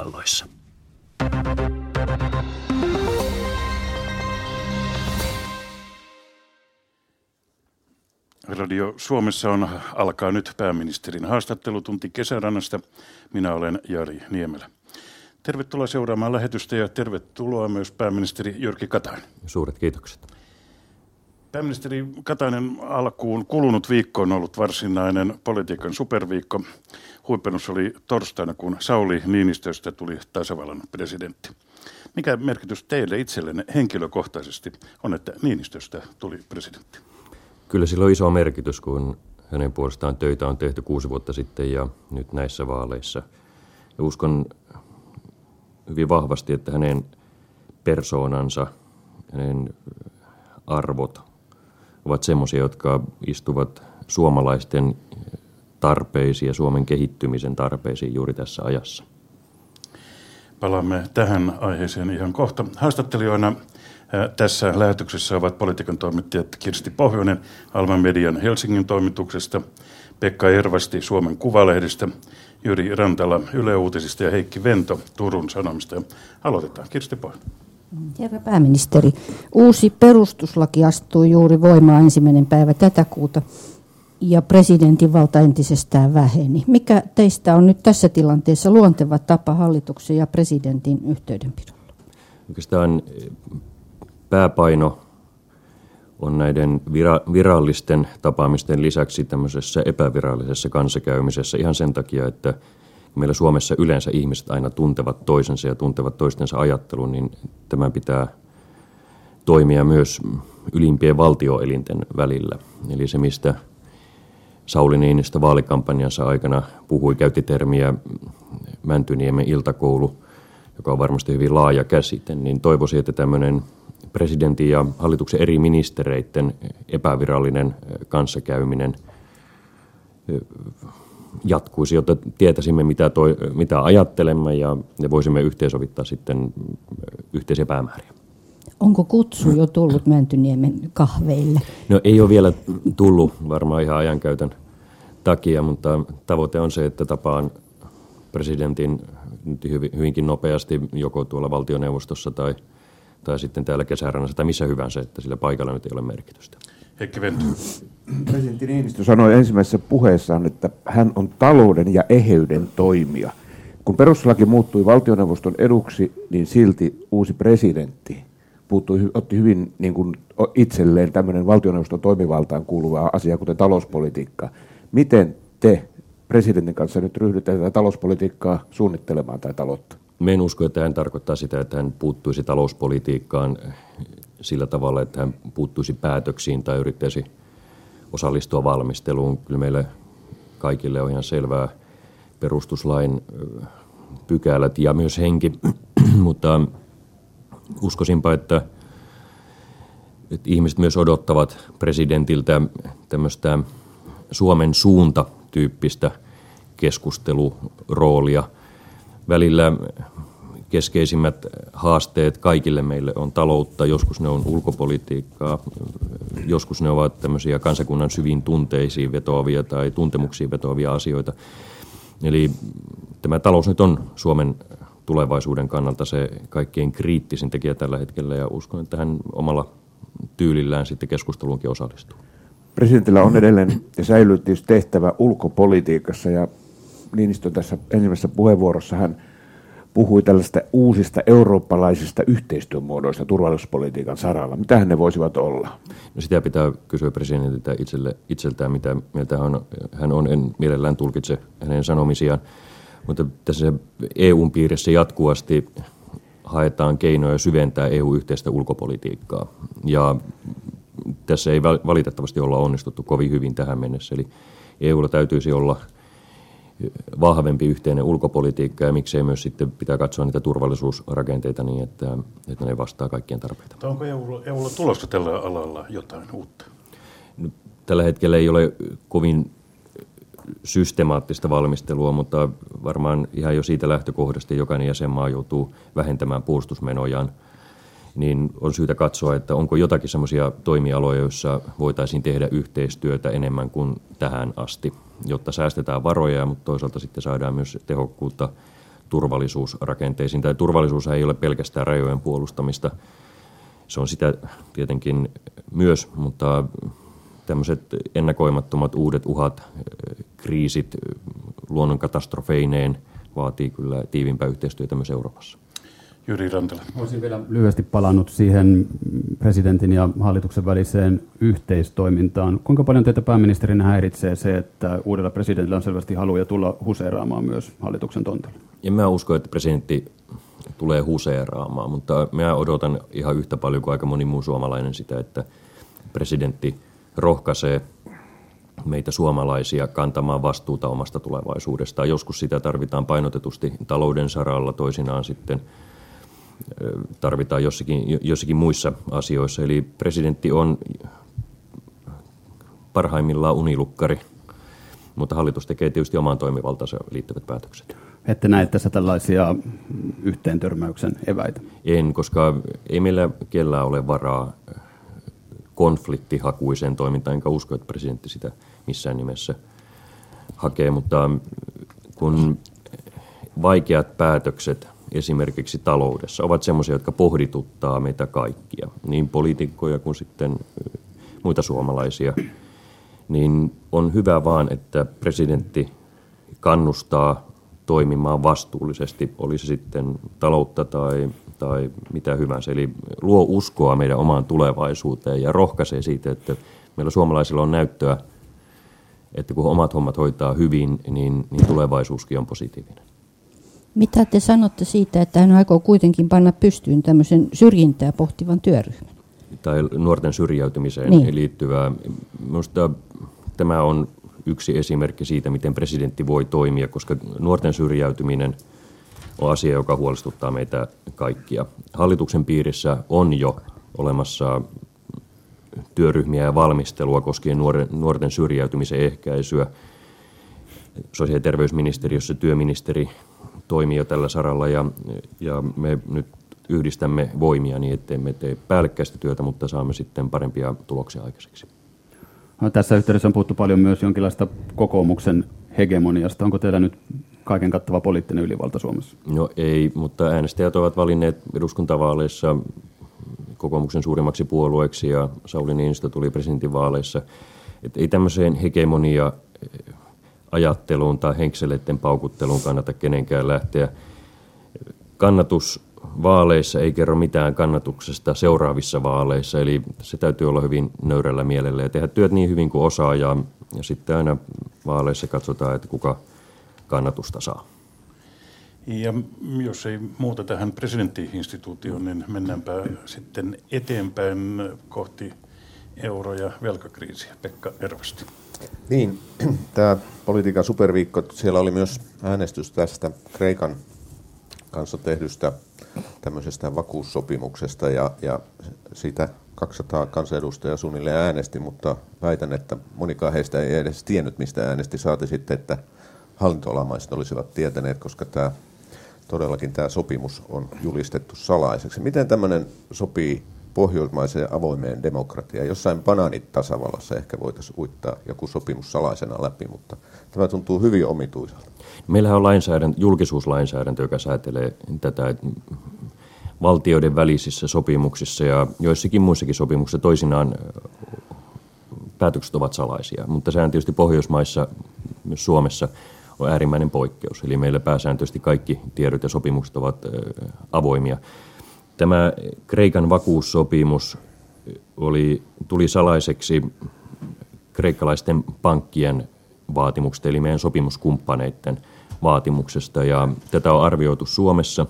Yhdysvalloissa. Radio Suomessa on, alkaa nyt pääministerin haastattelutunti kesärannasta. Minä olen Jari Niemelä. Tervetuloa seuraamaan lähetystä ja tervetuloa myös pääministeri Jyrki Katainen. Suuret kiitokset. Pääministeri Katainen alkuun kulunut viikko on ollut varsinainen politiikan superviikko. Huipennus oli torstaina, kun Sauli Niinistöstä tuli tasavallan presidentti. Mikä merkitys teille itsellenne henkilökohtaisesti on, että Niinistöstä tuli presidentti? Kyllä sillä on iso merkitys, kun hänen puolestaan töitä on tehty kuusi vuotta sitten ja nyt näissä vaaleissa. Ja uskon hyvin vahvasti, että hänen persoonansa, hänen arvot ovat semmoisia, jotka istuvat suomalaisten tarpeisiin ja Suomen kehittymisen tarpeisiin juuri tässä ajassa. Palaamme tähän aiheeseen ihan kohta. Haastattelijoina tässä lähetyksessä ovat politiikan toimittajat Kirsti Pohjonen Alman Median Helsingin toimituksesta, Pekka Ervasti Suomen Kuvalehdestä, Jyri Rantala Yle Uutisista ja Heikki Vento Turun Sanomista. Aloitetaan. Kirsti Pohjonen. Herra pääministeri, uusi perustuslaki astui juuri voimaan ensimmäinen päivä tätä kuuta ja presidentin valta entisestään väheni. Mikä teistä on nyt tässä tilanteessa luonteva tapa hallituksen ja presidentin yhteydenpidolla? Oikeastaan pääpaino on näiden vira- virallisten tapaamisten lisäksi tämmöisessä epävirallisessa kanssakäymisessä ihan sen takia, että meillä Suomessa yleensä ihmiset aina tuntevat toisensa ja tuntevat toistensa ajattelun, niin tämä pitää toimia myös ylimpien valtioelinten välillä. Eli se, mistä Sauli Niinistö vaalikampanjansa aikana puhui, käytti termiä Mäntyniemen iltakoulu, joka on varmasti hyvin laaja käsite, niin toivoisin, että tämmöinen presidentin ja hallituksen eri ministereiden epävirallinen kanssakäyminen jatkuisi, jotta tietäisimme, mitä, toi, mitä ajattelemme ja, ja voisimme yhteensovittaa sitten yhteisiä päämääriä. Onko kutsu jo tullut Mäntyniemen kahveille? No ei ole vielä tullut varmaan ihan ajankäytön takia, mutta tavoite on se, että tapaan presidentin hyvinkin nopeasti joko tuolla valtioneuvostossa tai – tai sitten täällä kesärannassa tai missä hyvänsä, että sillä paikalla nyt ei ole merkitystä. Heikki Ventu. Presidentti Niinistö sanoi ensimmäisessä puheessaan, että hän on talouden ja eheyden toimija. Kun perustuslaki muuttui valtioneuvoston eduksi, niin silti uusi presidentti puuttui, otti hyvin niin kuin itselleen tämmöinen valtioneuvoston toimivaltaan kuuluva asia, kuten talouspolitiikka. Miten te presidentin kanssa nyt ryhdytte tätä talouspolitiikkaa suunnittelemaan tai taloutta? Me en usko, että hän tarkoittaa sitä, että hän puuttuisi talouspolitiikkaan sillä tavalla, että hän puuttuisi päätöksiin tai yrittäisi osallistua valmisteluun. Kyllä meille kaikille on ihan selvää perustuslain pykälät ja myös henki, mutta uskoisinpa, että, että ihmiset myös odottavat presidentiltä tämmöistä Suomen suunta tyyppistä keskusteluroolia – välillä keskeisimmät haasteet kaikille meille on taloutta, joskus ne on ulkopolitiikkaa, joskus ne ovat tämmöisiä kansakunnan syviin tunteisiin vetoavia tai tuntemuksiin vetoavia asioita. Eli tämä talous nyt on Suomen tulevaisuuden kannalta se kaikkein kriittisin tekijä tällä hetkellä ja uskon, että hän omalla tyylillään sitten keskusteluunkin osallistuu. Presidentillä on edelleen ja säilyy tehtävä ulkopolitiikassa ja Niinistö tässä ensimmäisessä puheenvuorossa hän puhui tällaista uusista eurooppalaisista yhteistyömuodoista turvallisuuspolitiikan saralla. Mitä ne voisivat olla? No sitä pitää kysyä presidentiltä itselle, itseltään, mitä mieltä hän on. Hän on, en mielellään tulkitse hänen sanomisiaan. Mutta tässä EUn piirissä jatkuvasti haetaan keinoja syventää EU-yhteistä ulkopolitiikkaa. Ja tässä ei valitettavasti olla onnistuttu kovin hyvin tähän mennessä. Eli EUlla täytyisi olla – vahvempi yhteinen ulkopolitiikka ja miksei myös sitten pitää katsoa niitä turvallisuusrakenteita niin, että, että ne vastaa kaikkien tarpeita. Onko EUlla, EUlla tulossa tällä alalla jotain uutta? No, tällä hetkellä ei ole kovin systemaattista valmistelua, mutta varmaan ihan jo siitä lähtökohdasta jokainen jäsenmaa joutuu vähentämään puolustusmenojaan – niin on syytä katsoa, että onko jotakin sellaisia toimialoja, joissa voitaisiin tehdä yhteistyötä enemmän kuin tähän asti, jotta säästetään varoja, mutta toisaalta sitten saadaan myös tehokkuutta turvallisuusrakenteisiin. Tai turvallisuus ei ole pelkästään rajojen puolustamista. Se on sitä tietenkin myös, mutta tämmöiset ennakoimattomat uudet uhat, kriisit luonnonkatastrofeineen vaatii kyllä tiivimpää yhteistyötä myös Euroopassa. Jyri Rantala. Olisin vielä lyhyesti palannut siihen presidentin ja hallituksen väliseen yhteistoimintaan. Kuinka paljon teitä pääministerinä häiritsee se, että uudella presidentillä on selvästi haluja tulla huseeraamaan myös hallituksen tontilla? En mä usko, että presidentti tulee huseeraamaan, mutta mä odotan ihan yhtä paljon kuin aika moni muu suomalainen sitä, että presidentti rohkaisee meitä suomalaisia kantamaan vastuuta omasta tulevaisuudestaan. Joskus sitä tarvitaan painotetusti talouden saralla, toisinaan sitten tarvitaan jossakin, jossakin muissa asioissa. Eli presidentti on parhaimmillaan unilukkari, mutta hallitus tekee tietysti omaan toimivaltaansa liittyvät päätökset. Ette näe tässä tällaisia yhteentörmäyksen eväitä? En, koska ei meillä kellään ole varaa konfliktihakuiseen toimintaan, enkä usko, että presidentti sitä missään nimessä hakee, mutta kun vaikeat päätökset esimerkiksi taloudessa ovat sellaisia, jotka pohdituttaa meitä kaikkia, niin poliitikkoja kuin sitten muita suomalaisia, niin on hyvä vaan, että presidentti kannustaa toimimaan vastuullisesti, olisi sitten taloutta tai, tai mitä hyvänsä. Eli luo uskoa meidän omaan tulevaisuuteen ja rohkaisee siitä, että meillä suomalaisilla on näyttöä, että kun omat hommat hoitaa hyvin, niin, niin tulevaisuuskin on positiivinen. Mitä te sanotte siitä, että hän aikoo kuitenkin panna pystyyn tämmöisen syrjintää pohtivan työryhmän? Tai nuorten syrjäytymiseen niin. liittyvää. Minusta tämä on yksi esimerkki siitä, miten presidentti voi toimia, koska nuorten syrjäytyminen on asia, joka huolestuttaa meitä kaikkia. Hallituksen piirissä on jo olemassa työryhmiä ja valmistelua koskien nuorten syrjäytymisen ehkäisyä. Sosiaali- ja terveysministeriössä työministeri toimii jo tällä saralla ja, ja me nyt yhdistämme voimia niin, ettei me tee päällekkäistä työtä, mutta saamme sitten parempia tuloksia aikaiseksi. No, tässä yhteydessä on puhuttu paljon myös jonkinlaista kokoomuksen hegemoniasta. Onko teillä nyt kaiken kattava poliittinen ylivalta Suomessa? No ei, mutta äänestäjät ovat valinneet eduskuntavaaleissa kokoomuksen suurimmaksi puolueeksi ja Sauli Niinistö tuli presidentinvaaleissa. Et ei tämmöiseen hegemonia ajatteluun tai henkseleiden paukutteluun kannata kenenkään lähteä. Kannatus vaaleissa ei kerro mitään kannatuksesta seuraavissa vaaleissa, eli se täytyy olla hyvin nöyrällä mielellä ja tehdä työt niin hyvin kuin osaa ja, ja sitten aina vaaleissa katsotaan, että kuka kannatusta saa. Ja jos ei muuta tähän presidenttiinstituutioon, niin mennäänpä sitten eteenpäin kohti euro- ja velkakriisiä. Pekka Ervasti. Niin, tämä politiikan superviikko, siellä oli myös äänestys tästä Kreikan kanssa tehdystä tämmöisestä vakuussopimuksesta ja, ja siitä 200 kansanedustajaa suunnilleen äänesti, mutta väitän, että monikaan heistä ei edes tiennyt, mistä äänesti. Saati sitten, että hallintoalamaiset olisivat tietäneet, koska tämä todellakin tämä sopimus on julistettu salaiseksi. Miten tämmöinen sopii pohjoismaiseen avoimeen demokratiaan? Jossain banaanit tasavallassa ehkä voitaisiin uittaa joku sopimus salaisena läpi, mutta tämä tuntuu hyvin omituiselta. Meillähän on lainsäädäntö, julkisuuslainsäädäntö, joka säätelee tätä valtioiden välisissä sopimuksissa ja joissakin muissakin sopimuksissa toisinaan päätökset ovat salaisia, mutta sehän tietysti Pohjoismaissa, myös Suomessa, on äärimmäinen poikkeus. Eli meillä pääsääntöisesti kaikki tiedot ja sopimukset ovat avoimia. Tämä Kreikan vakuussopimus oli, tuli salaiseksi kreikkalaisten pankkien vaatimuksesta, eli meidän sopimuskumppaneiden vaatimuksesta. Ja tätä on arvioitu Suomessa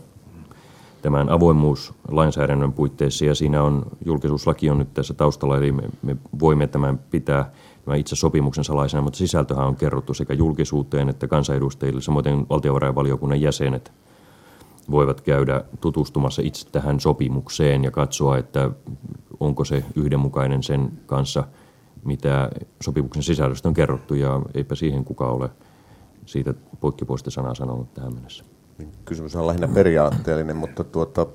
tämän avoimuuslainsäädännön puitteissa, ja siinä on, julkisuuslaki on nyt tässä taustalla, eli me, me voimme tämän pitää tämän itse sopimuksen salaisena, mutta sisältöhän on kerrottu sekä julkisuuteen että kansanedustajille, samoin valtiovarainvaliokunnan jäsenet voivat käydä tutustumassa itse tähän sopimukseen ja katsoa, että onko se yhdenmukainen sen kanssa, mitä sopimuksen sisällöstä on kerrottu, ja eipä siihen kuka ole siitä poikkipuolista sanaa sanonut tähän mennessä. Kysymys on lähinnä periaatteellinen, mutta tuota,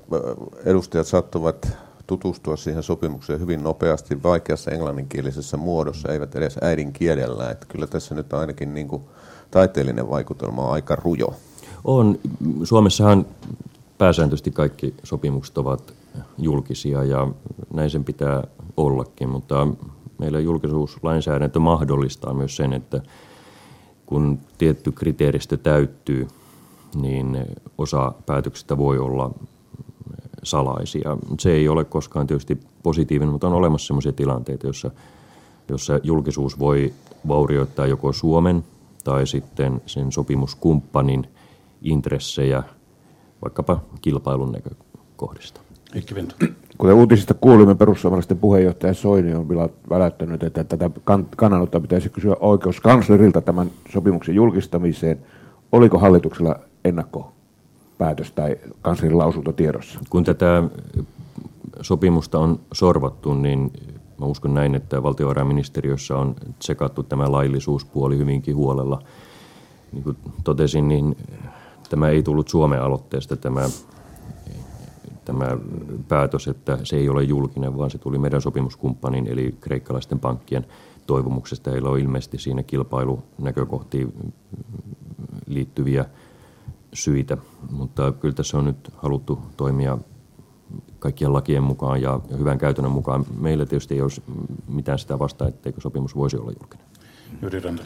edustajat saattavat tutustua siihen sopimukseen hyvin nopeasti vaikeassa englanninkielisessä muodossa, eivät edes äidinkielellä. Että kyllä tässä nyt ainakin niin kuin taiteellinen vaikutelma on aika rujo. On. Suomessahan pääsääntöisesti kaikki sopimukset ovat julkisia ja näin sen pitää ollakin, mutta meillä julkisuuslainsäädäntö mahdollistaa myös sen, että kun tietty kriteeristö täyttyy, niin osa päätöksistä voi olla salaisia. Se ei ole koskaan tietysti positiivinen, mutta on olemassa sellaisia tilanteita, joissa, jossa julkisuus voi vaurioittaa joko Suomen tai sitten sen sopimuskumppanin intressejä vaikkapa kilpailun näkökohdista. Kuten uutisista kuulimme, perussuomalaisten puheenjohtaja Soini on vielä välättänyt, että tätä kannanottoa pitäisi kysyä oikeuskanslerilta tämän sopimuksen julkistamiseen. Oliko hallituksella ennakkopäätös tai kanslerin lausunto tiedossa? Kun tätä sopimusta on sorvattu, niin mä uskon näin, että valtiovarainministeriössä on tsekattu tämä laillisuuspuoli hyvinkin huolella. Niin kuin totesin, niin tämä ei tullut Suomen aloitteesta tämä tämä päätös, että se ei ole julkinen, vaan se tuli meidän sopimuskumppanin eli kreikkalaisten pankkien toivomuksesta. Heillä on ilmeisesti siinä kilpailunäkökohtiin liittyviä syitä, mutta kyllä tässä on nyt haluttu toimia kaikkien lakien mukaan ja hyvän käytännön mukaan. Meillä tietysti ei olisi mitään sitä vastaa, etteikö sopimus voisi olla julkinen. Jyri Randel.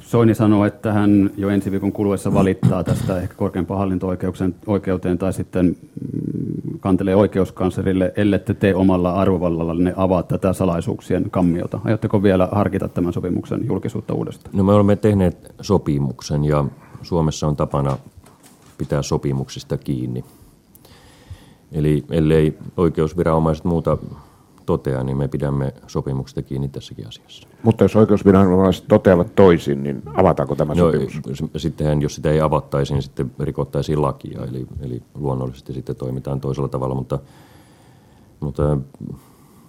Soini sanoo, että hän jo ensi viikon kuluessa valittaa tästä ehkä korkeampaan hallinto-oikeuteen tai sitten mm, kantelee oikeuskanslerille, ellette te omalla arvovallallanne avaa tätä salaisuuksien kammiota. Aiotteko vielä harkita tämän sopimuksen julkisuutta uudestaan? No me olemme tehneet sopimuksen ja Suomessa on tapana pitää sopimuksista kiinni. Eli ellei oikeusviranomaiset muuta toteaa, niin me pidämme sopimuksesta kiinni tässäkin asiassa. Mutta jos oikeusviranomaiset toteavat toisin, niin avataanko tämä no, sopimus? Sittenhän, jos sitä ei avattaisi, niin sitten rikottaisiin lakia, eli, eli luonnollisesti sitten toimitaan toisella tavalla, mutta, mutta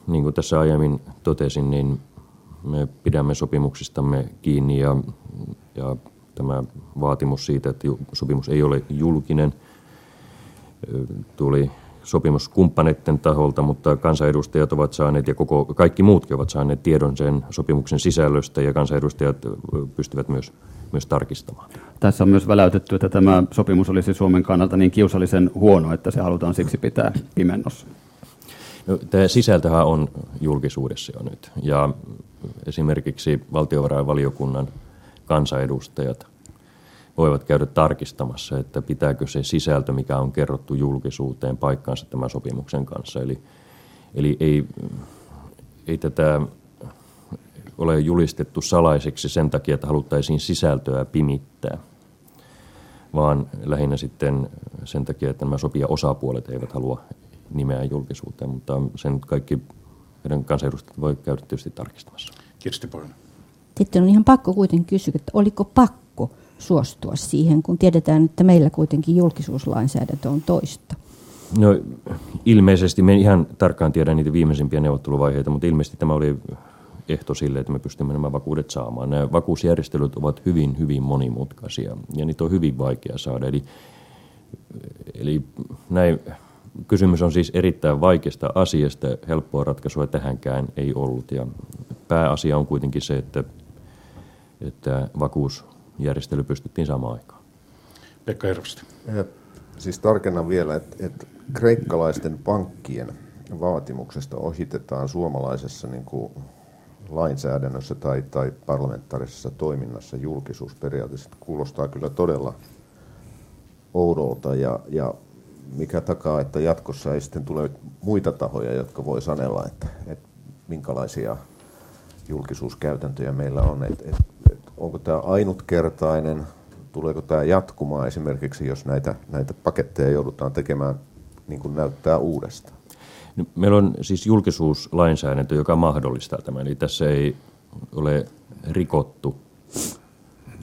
niin kuin tässä aiemmin totesin, niin me pidämme sopimuksistamme kiinni ja, ja tämä vaatimus siitä, että sopimus ei ole julkinen, tuli sopimuskumppaneiden taholta, mutta kansanedustajat ovat saaneet ja koko, kaikki muutkin ovat saaneet tiedon sen sopimuksen sisällöstä ja kansanedustajat pystyvät myös, myös tarkistamaan. Tässä on myös väläytetty, että tämä sopimus olisi Suomen kannalta niin kiusallisen huono, että se halutaan siksi pitää pimennossa. No, tämä sisältöhän on julkisuudessa jo nyt ja esimerkiksi valtiovarainvaliokunnan kansanedustajat voivat käydä tarkistamassa, että pitääkö se sisältö, mikä on kerrottu julkisuuteen, paikkaansa tämän sopimuksen kanssa. Eli, eli ei, ei tätä ole julistettu salaiseksi sen takia, että haluttaisiin sisältöä pimittää, vaan lähinnä sitten sen takia, että nämä sopia osapuolet eivät halua nimeä julkisuuteen, mutta sen kaikki meidän kansanedustajat voi käydä tietysti tarkistamassa. Kirsti. Sitten on ihan pakko kuitenkin kysyä, että oliko pakko suostua siihen, kun tiedetään, että meillä kuitenkin julkisuuslainsäädäntö on toista? No ilmeisesti, me ihan tarkkaan tiedä niitä viimeisimpiä neuvotteluvaiheita, mutta ilmeisesti tämä oli ehto sille, että me pystymme nämä vakuudet saamaan. Nämä vakuusjärjestelyt ovat hyvin, hyvin monimutkaisia ja niitä on hyvin vaikea saada. Eli, eli näin, kysymys on siis erittäin vaikeasta asiasta, helppoa ratkaisua tähänkään ei ollut. Ja pääasia on kuitenkin se, että, että vakuus järjestely pystyttiin saamaan aikaan. Pekka Hirvosti. Siis tarkennan vielä, että, että kreikkalaisten pankkien vaatimuksesta ohitetaan suomalaisessa niin kuin lainsäädännössä tai, tai parlamentaarisessa toiminnassa julkisuusperiaate. kuulostaa kyllä todella oudolta ja, ja mikä takaa, että jatkossa ei sitten tule muita tahoja, jotka voi sanella, että, että minkälaisia julkisuuskäytäntöjä meillä on. Et, et onko tämä ainutkertainen, tuleeko tämä jatkumaan esimerkiksi, jos näitä, näitä paketteja joudutaan tekemään niin kuin näyttää uudestaan? No, meillä on siis julkisuuslainsäädäntö, joka mahdollistaa tämän. Eli tässä ei ole rikottu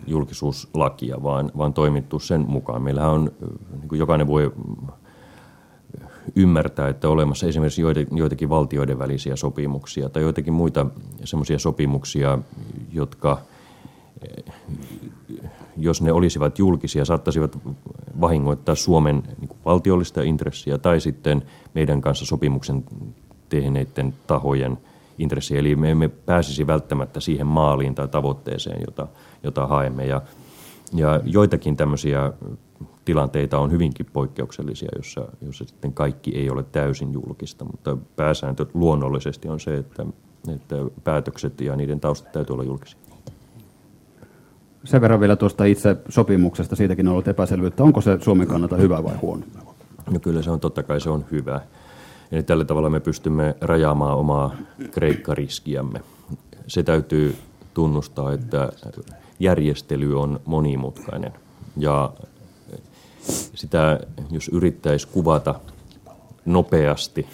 julkisuuslakia, vaan, vaan toimittu sen mukaan. Meillähän on, niin kuin jokainen voi ymmärtää, että on olemassa esimerkiksi joitakin valtioiden välisiä sopimuksia tai joitakin muita semmoisia sopimuksia, jotka – jos ne olisivat julkisia, saattaisivat vahingoittaa Suomen niin valtiollista intressiä tai sitten meidän kanssa sopimuksen tehneiden tahojen intressiä. Eli me emme pääsisi välttämättä siihen maaliin tai tavoitteeseen, jota, jota haemme. Ja, ja joitakin tämmöisiä tilanteita on hyvinkin poikkeuksellisia, jossa, jossa sitten kaikki ei ole täysin julkista, mutta pääsääntö luonnollisesti on se, että, että päätökset ja niiden taustat täytyy olla julkisia. Sen verran vielä tuosta itse sopimuksesta, siitäkin on ollut epäselvyyttä. Onko se Suomen kannalta hyvä vai huono? No kyllä se on, totta kai se on hyvä. Eli tällä tavalla me pystymme rajaamaan omaa kreikkariskiämme. Se täytyy tunnustaa, että järjestely on monimutkainen. Ja sitä, jos yrittäisi kuvata nopeasti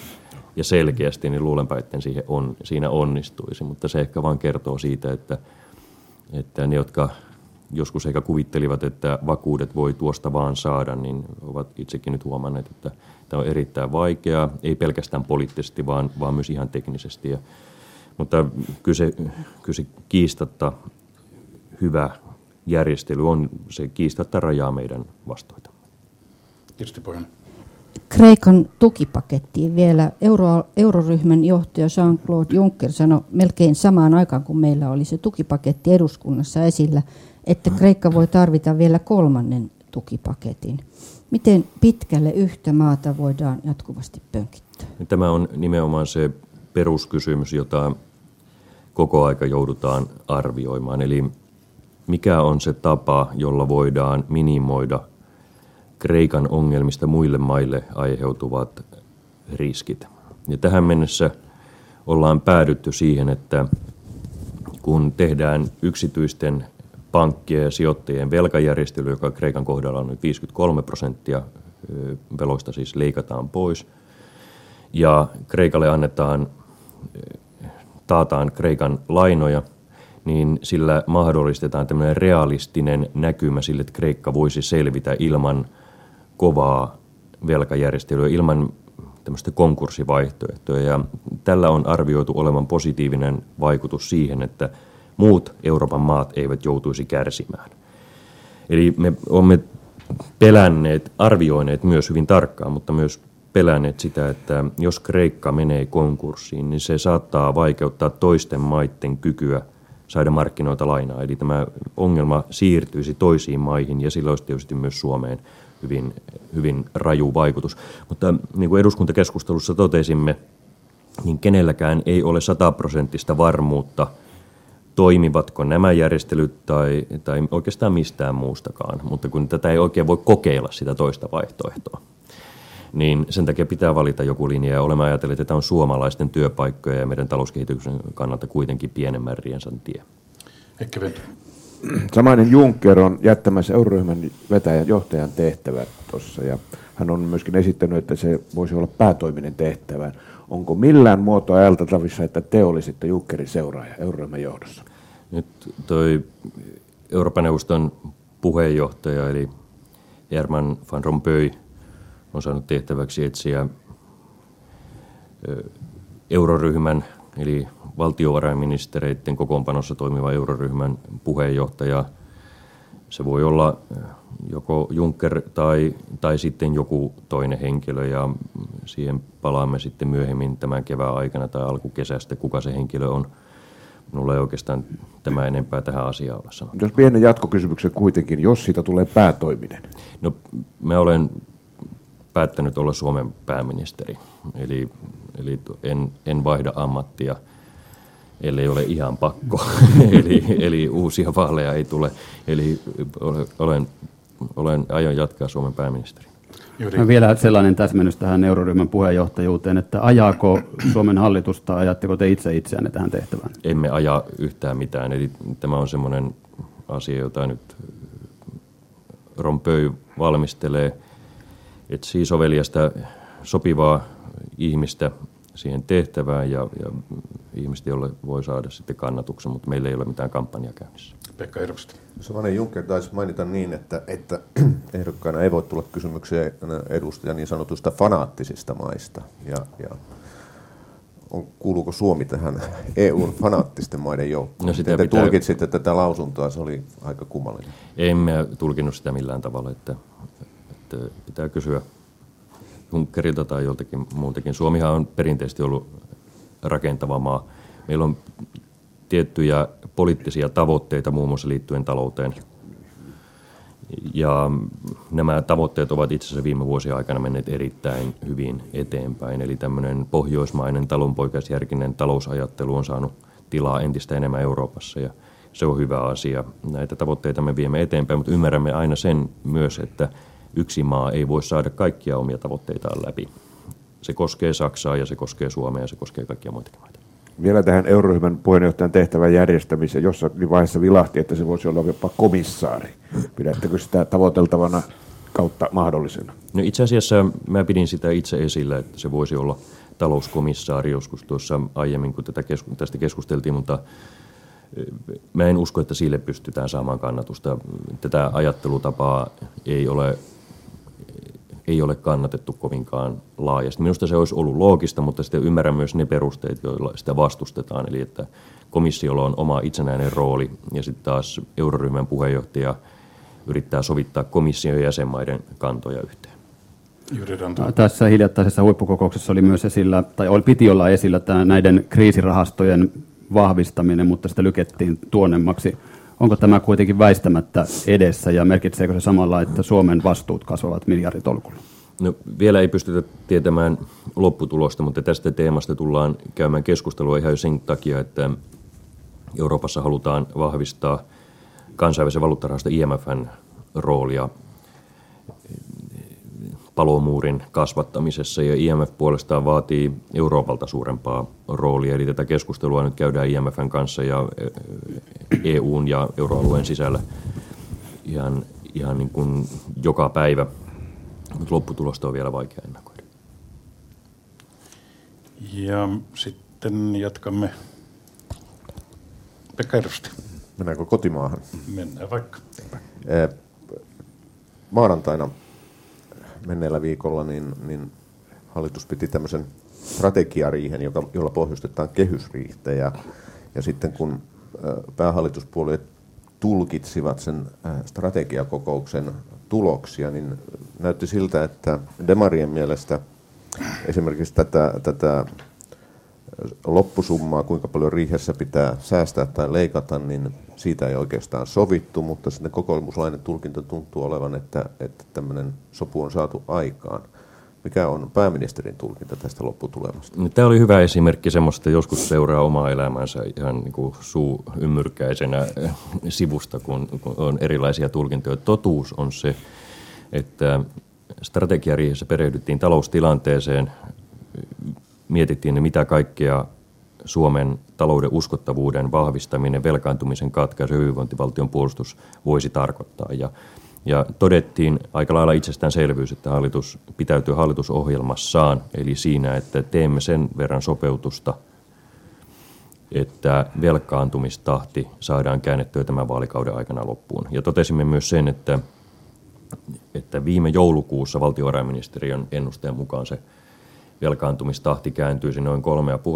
ja selkeästi, niin luulenpa, että siihen on, siinä onnistuisi. Mutta se ehkä vain kertoo siitä, että, että ne, jotka joskus ehkä kuvittelivat, että vakuudet voi tuosta vaan saada, niin ovat itsekin nyt huomanneet, että tämä on erittäin vaikeaa, ei pelkästään poliittisesti, vaan, vaan myös ihan teknisesti. Ja, mutta kyse, kyse kiistatta hyvä järjestely on, se kiistatta rajaa meidän vastuita. Kirsti Pojan. Kreikan tukipakettiin vielä euro, euroryhmän johtaja Jean-Claude Juncker sanoi melkein samaan aikaan, kun meillä oli se tukipaketti eduskunnassa esillä, että Kreikka voi tarvita vielä kolmannen tukipaketin. Miten pitkälle yhtä maata voidaan jatkuvasti pönkittää? Tämä on nimenomaan se peruskysymys, jota koko aika joudutaan arvioimaan. Eli mikä on se tapa, jolla voidaan minimoida Kreikan ongelmista muille maille aiheutuvat riskit. Ja tähän mennessä ollaan päädytty siihen, että kun tehdään yksityisten pankkien ja sijoittajien velkajärjestely, joka Kreikan kohdalla on nyt 53 prosenttia veloista siis leikataan pois, ja Kreikalle annetaan, taataan Kreikan lainoja, niin sillä mahdollistetaan tämmöinen realistinen näkymä sille, että Kreikka voisi selvitä ilman kovaa velkajärjestelyä, ilman tämmöistä konkurssivaihtoehtoja. Ja tällä on arvioitu olevan positiivinen vaikutus siihen, että – muut Euroopan maat eivät joutuisi kärsimään. Eli me olemme pelänneet, arvioineet myös hyvin tarkkaan, mutta myös pelänneet sitä, että jos Kreikka menee konkurssiin, niin se saattaa vaikeuttaa toisten maiden kykyä saada markkinoita lainaa. Eli tämä ongelma siirtyisi toisiin maihin ja sillä olisi tietysti myös Suomeen hyvin, hyvin raju vaikutus. Mutta niin kuin eduskuntakeskustelussa totesimme, niin kenelläkään ei ole sataprosenttista varmuutta – toimivatko nämä järjestelyt tai, tai oikeastaan mistään muustakaan. Mutta kun tätä ei oikein voi kokeilla sitä toista vaihtoehtoa, niin sen takia pitää valita joku linja. Ja olemme ajatelleet, että tämä on suomalaisten työpaikkoja ja meidän talouskehityksen kannalta kuitenkin pienemmän riensan tie. Samainen Juncker on jättämässä euroryhmän vetäjän johtajan tehtävät tuossa ja hän on myöskin esittänyt, että se voisi olla päätoiminen tehtävä. Onko millään muotoa ajateltavissa, että te olisitte Junckerin seuraaja euroryhmän johdossa? Nyt toi Euroopan neuvoston puheenjohtaja eli Herman van Rompuy on saanut tehtäväksi etsiä euroryhmän eli valtiovarainministereiden kokoonpanossa toimiva euroryhmän puheenjohtaja. Se voi olla joko Juncker tai, tai sitten joku toinen henkilö ja siihen palaamme sitten myöhemmin tämän kevään aikana tai alkukesästä, kuka se henkilö on. Minulla ei oikeastaan tämä enempää tähän asiaan olla sanottu. Jos pienen jatkokysymyksen kuitenkin, jos siitä tulee päätoiminen? No, mä olen päättänyt olla Suomen pääministeri, eli, eli en, en vaihda ammattia, ellei ole ihan pakko. eli, eli uusia vaaleja ei tule. Eli olen olen, aion jatkaa Suomen pääministeri. No vielä sellainen täsmennys tähän euroryhmän puheenjohtajuuteen, että ajaako Suomen hallitusta, ajatteko te itse itseänne tähän tehtävään? Emme aja yhtään mitään, eli tämä on semmoinen asia, jota nyt Rompöy valmistelee, etsii soveliasta sopivaa ihmistä siihen tehtävään ja, ja ihmistä, jolle voi saada sitten kannatuksen, mutta meillä ei ole mitään kampanjaa käynnissä. Pekka Eroksesta. Samanen Juncker taisi mainita niin, että, että ehdokkaana ei voi tulla kysymyksiä edustaja niin sanotusta fanaattisista maista. Ja, ja on, kuuluuko Suomi tähän EUn fanaattisten maiden joukkoon? No sitä te pitää... tulkitsitte tätä lausuntoa, se oli aika kummallinen. Emme tulkinnut sitä millään tavalla, että, että pitää kysyä Junckerilta tai joltakin muutakin. Suomihan on perinteisesti ollut rakentava maa. Meillä on tiettyjä poliittisia tavoitteita muun muassa liittyen talouteen. Ja nämä tavoitteet ovat itse asiassa viime vuosien aikana menneet erittäin hyvin eteenpäin. Eli tämmöinen pohjoismainen talonpoikaisjärkinen talousajattelu on saanut tilaa entistä enemmän Euroopassa ja se on hyvä asia. Näitä tavoitteita me viemme eteenpäin, mutta ymmärrämme aina sen myös, että yksi maa ei voi saada kaikkia omia tavoitteitaan läpi. Se koskee Saksaa ja se koskee Suomea ja se koskee kaikkia muitakin maita. Vielä tähän euroryhmän puheenjohtajan tehtävän järjestämiseen, jossa vaiheessa vilahti, että se voisi olla jopa komissaari. Pidättekö sitä tavoiteltavana kautta mahdollisena? No itse asiassa mä pidin sitä itse esillä, että se voisi olla talouskomissaari joskus tuossa aiemmin, kun tätä kesku- tästä keskusteltiin, mutta mä en usko, että sille pystytään saamaan kannatusta. Tätä ajattelutapaa ei ole ei ole kannatettu kovinkaan laajasti. Minusta se olisi ollut loogista, mutta sitten ymmärrän myös ne perusteet, joilla sitä vastustetaan. Eli että komissiolla on oma itsenäinen rooli ja sitten taas euroryhmän puheenjohtaja yrittää sovittaa komission jäsenmaiden kantoja yhteen. Tässä hiljattaisessa huippukokouksessa oli myös esillä, tai oli, piti olla esillä tämä näiden kriisirahastojen vahvistaminen, mutta sitä lykettiin tuonnemmaksi. Onko tämä kuitenkin väistämättä edessä ja merkitseekö se samalla, että Suomen vastuut kasvavat miljarditolkulla? No, vielä ei pystytä tietämään lopputulosta, mutta tästä teemasta tullaan käymään keskustelua ihan jo sen takia, että Euroopassa halutaan vahvistaa kansainvälisen valuuttarahaston IMFn roolia palomuurin kasvattamisessa ja IMF puolestaan vaatii Euroopalta suurempaa roolia. Eli tätä keskustelua nyt käydään IMFn kanssa ja EUn ja euroalueen sisällä ihan, ihan niin kuin joka päivä, mutta lopputulosta on vielä vaikea ennakoida. Ja sitten jatkamme Pekka Edusti. Mennäänkö kotimaahan? Mennään vaikka. Maanantaina menneellä viikolla niin, niin hallitus piti tämmöisen strategiariihen, joka, jolla pohjustetaan kehysriihtä. Ja, ja sitten kun päähallituspuolueet tulkitsivat sen strategiakokouksen tuloksia, niin näytti siltä, että Demarien mielestä esimerkiksi tätä, tätä loppusummaa, kuinka paljon riihessä pitää säästää tai leikata, niin siitä ei oikeastaan sovittu, mutta sitten kokoomuslainen tulkinta tuntuu olevan, että, että tämmöinen sopu on saatu aikaan. Mikä on pääministerin tulkinta tästä lopputulemasta? No, tämä oli hyvä esimerkki semmoista, joskus seuraa omaa elämänsä ihan niin kuin suu ymmyrkäisenä sivusta, kun, on erilaisia tulkintoja. Totuus on se, että strategiariihessä perehdyttiin taloustilanteeseen, mietittiin, mitä kaikkea Suomen talouden uskottavuuden vahvistaminen, velkaantumisen katkaisu hyvinvointivaltion puolustus voisi tarkoittaa. Ja, ja todettiin aika lailla itsestäänselvyys, että hallitus pitäytyy hallitusohjelmassaan, eli siinä, että teemme sen verran sopeutusta, että velkaantumistahti saadaan käännettyä tämän vaalikauden aikana loppuun. Ja totesimme myös sen, että, että viime joulukuussa valtiovarainministeriön ennusteen mukaan se velkaantumistahti kääntyisi noin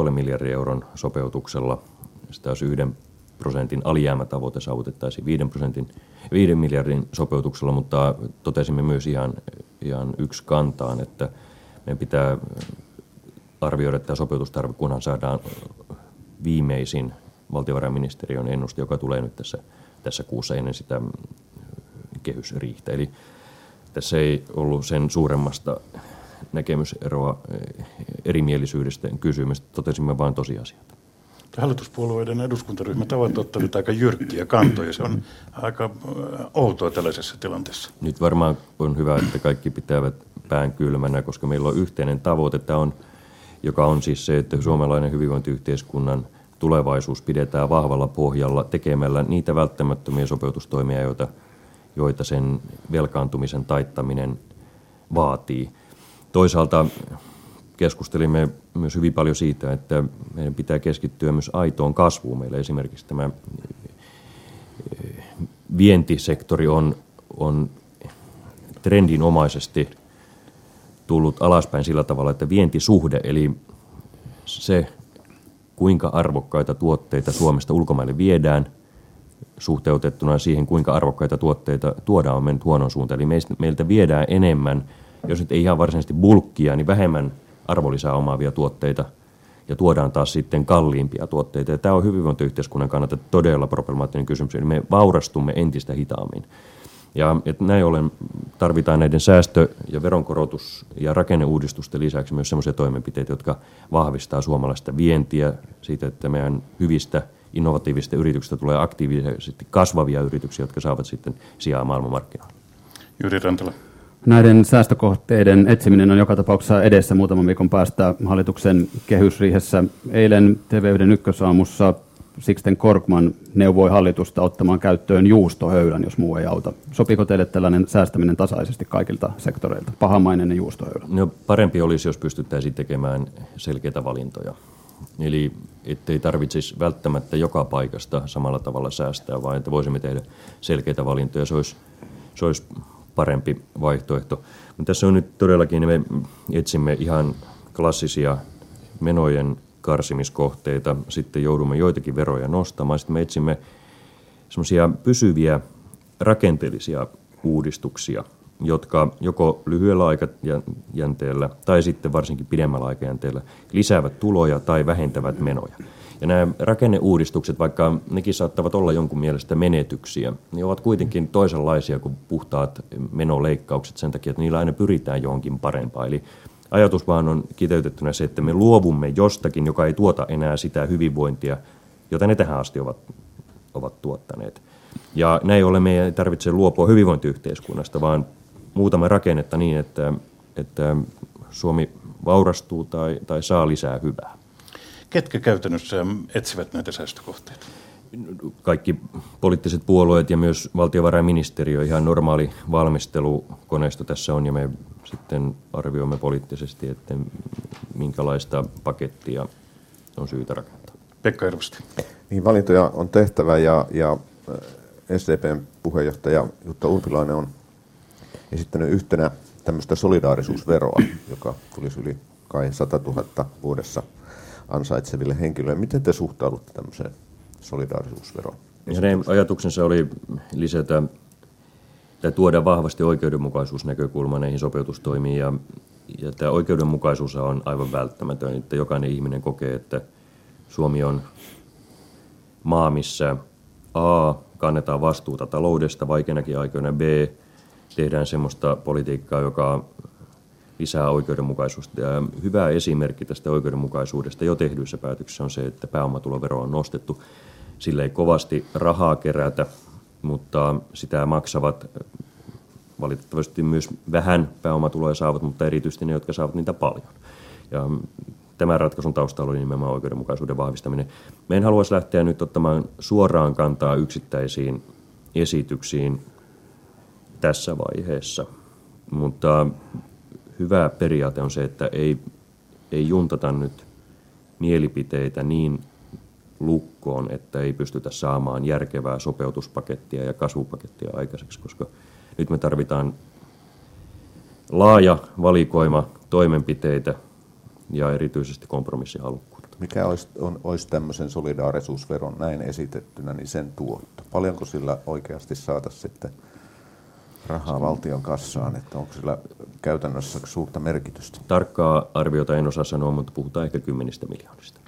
3,5 miljardin euron sopeutuksella. Sitä jos yhden prosentin alijäämätavoite saavutettaisiin 5, prosentin, 5 miljardin sopeutuksella, mutta totesimme myös ihan, ihan yksi kantaan, että meidän pitää arvioida tämä sopeutustarve, kunhan saadaan viimeisin valtiovarainministeriön ennuste, joka tulee nyt tässä, tässä kuussa ennen sitä kehysriihtä. Eli tässä ei ollut sen suuremmasta näkemyseroa eh, erimielisyydestä kysymys. Totesimme vain tosiasiat. Hallituspuolueiden eduskuntaryhmät ovat ottaneet aika jyrkkiä kantoja. Se on aika eh, outoa tällaisessa tilanteessa. Nyt varmaan on hyvä, että kaikki pitävät pään kylmänä, koska meillä on yhteinen tavoite, Tämä on, joka on siis se, että suomalainen hyvinvointiyhteiskunnan tulevaisuus pidetään vahvalla pohjalla tekemällä niitä välttämättömiä sopeutustoimia, joita, joita sen velkaantumisen taittaminen vaatii. Toisaalta keskustelimme myös hyvin paljon siitä, että meidän pitää keskittyä myös aitoon kasvuun. Meillä esimerkiksi tämä eh, vientisektori on, on trendinomaisesti tullut alaspäin sillä tavalla, että vientisuhde, eli se kuinka arvokkaita tuotteita Suomesta ulkomaille viedään suhteutettuna siihen, kuinka arvokkaita tuotteita tuodaan, on mennyt huonon suuntaan. Eli meiltä viedään enemmän – jos nyt ei ihan varsinaisesti bulkkia, niin vähemmän arvonlisää omaavia tuotteita ja tuodaan taas sitten kalliimpia tuotteita. Ja tämä on hyvinvointiyhteiskunnan kannalta todella problemaattinen kysymys. Eli me vaurastumme entistä hitaammin. Ja että näin ollen tarvitaan näiden säästö- ja veronkorotus- ja rakenneuudistusten lisäksi myös sellaisia toimenpiteitä, jotka vahvistaa suomalaista vientiä siitä, että meidän hyvistä innovatiivisista yrityksistä tulee aktiivisesti kasvavia yrityksiä, jotka saavat sitten sijaa maailmanmarkkinoilla. Jyri Rantala. Näiden säästökohteiden etsiminen on joka tapauksessa edessä muutaman viikon päästä hallituksen kehysriihessä. Eilen TV1 ykkösaamussa Sixten Korkman neuvoi hallitusta ottamaan käyttöön juustohöylän, jos muu ei auta. Sopiiko teille tällainen säästäminen tasaisesti kaikilta sektoreilta? Pahamainen juustohöylä. No, parempi olisi, jos pystyttäisiin tekemään selkeitä valintoja. Eli ettei tarvitsisi välttämättä joka paikasta samalla tavalla säästää, vaan että voisimme tehdä selkeitä valintoja. Se olisi, se olisi parempi vaihtoehto. Mutta tässä on nyt todellakin, me etsimme ihan klassisia menojen karsimiskohteita, sitten joudumme joitakin veroja nostamaan, sitten me etsimme semmoisia pysyviä rakenteellisia uudistuksia, jotka joko lyhyellä aikajänteellä tai sitten varsinkin pidemmällä aikajänteellä lisäävät tuloja tai vähentävät menoja. Ja nämä rakenneuudistukset, vaikka nekin saattavat olla jonkun mielestä menetyksiä, niin ovat kuitenkin toisenlaisia kuin puhtaat menoleikkaukset sen takia, että niillä aina pyritään johonkin parempaan. Eli ajatus vaan on kiteytettynä se, että me luovumme jostakin, joka ei tuota enää sitä hyvinvointia, jota ne tähän asti ovat, ovat tuottaneet. Ja näin ollen meidän ei tarvitse luopua hyvinvointiyhteiskunnasta, vaan muutama rakennetta niin, että, että Suomi vaurastuu tai, tai saa lisää hyvää. Ketkä käytännössä etsivät näitä säästökohteita? Kaikki poliittiset puolueet ja myös valtiovarainministeriö, ihan normaali valmistelukoneisto tässä on ja me sitten arvioimme poliittisesti, että minkälaista pakettia on syytä rakentaa. Pekka Ervosti. Niin, valintoja on tehtävä ja, ja SDPn puheenjohtaja Jutta Urpilainen on esittänyt yhtenä tämmöistä solidaarisuusveroa, joka tulisi yli kai 100 000 vuodessa ansaitseville henkilöille. Miten te suhtaudutte tämmöiseen solidaarisuusveroon? Hänen ajatuksensa oli lisätä tai tuoda vahvasti oikeudenmukaisuusnäkökulma näihin sopeutustoimiin ja, ja tämä oikeudenmukaisuus on aivan välttämätön, että jokainen ihminen kokee, että Suomi on maa, missä A, kannetaan vastuuta taloudesta vaikeinakin aikoina, B, tehdään semmoista politiikkaa, joka lisää oikeudenmukaisuutta. Ja hyvä esimerkki tästä oikeudenmukaisuudesta jo tehdyissä päätöksissä on se, että pääomatulovero on nostettu. Sillä ei kovasti rahaa kerätä, mutta sitä maksavat valitettavasti myös vähän pääomatuloja saavat, mutta erityisesti ne, jotka saavat niitä paljon. Ja tämän ratkaisun taustalla oli nimenomaan oikeudenmukaisuuden vahvistaminen. Me en haluaisi lähteä nyt ottamaan suoraan kantaa yksittäisiin esityksiin tässä vaiheessa, mutta hyvä periaate on se, että ei, ei juntata nyt mielipiteitä niin lukkoon, että ei pystytä saamaan järkevää sopeutuspakettia ja kasvupakettia aikaiseksi, koska nyt me tarvitaan laaja valikoima toimenpiteitä ja erityisesti kompromissihalukkuutta. Mikä olisi, on, olisi tämmöisen solidaarisuusveron näin esitettynä, niin sen tuotto? Paljonko sillä oikeasti saataisiin sitten rahaa valtion kassaan, että onko sillä käytännössä suurta merkitystä? Tarkkaa arviota en osaa sanoa, mutta puhutaan ehkä kymmenistä miljoonista.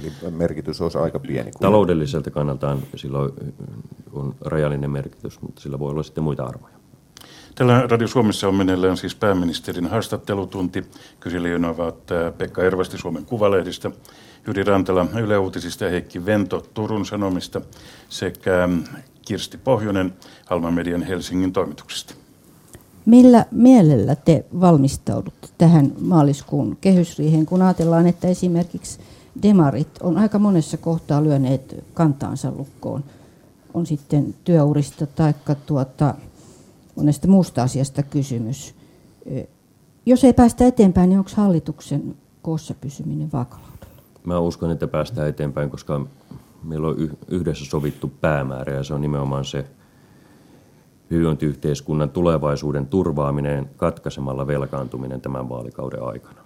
Eli merkitys olisi aika pieni. Taloudelliselta kannaltaan sillä on rajallinen merkitys, mutta sillä voi olla sitten muita arvoja. Tällä Radio Suomessa on meneillään siis pääministerin haastattelutunti. Kyselijöinä ovat Pekka Ervasti Suomen Kuvalehdistä, Jyri Rantala Yle Uutisista ja Heikki Vento Turun Sanomista sekä Kirsti Pohjonen Alman Median Helsingin toimituksesta. Millä mielellä te valmistaudutte tähän maaliskuun kehysriiheen, kun ajatellaan, että esimerkiksi demarit on aika monessa kohtaa lyöneet kantaansa lukkoon. On sitten työurista tai tuota, monesta muusta asiasta kysymys. Jos ei päästä eteenpäin, niin onko hallituksen koossa pysyminen vaakalaudalla? Mä uskon, että päästään eteenpäin, koska meillä on yhdessä sovittu päämäärä ja se on nimenomaan se hyvinvointiyhteiskunnan tulevaisuuden turvaaminen katkaisemalla velkaantuminen tämän vaalikauden aikana.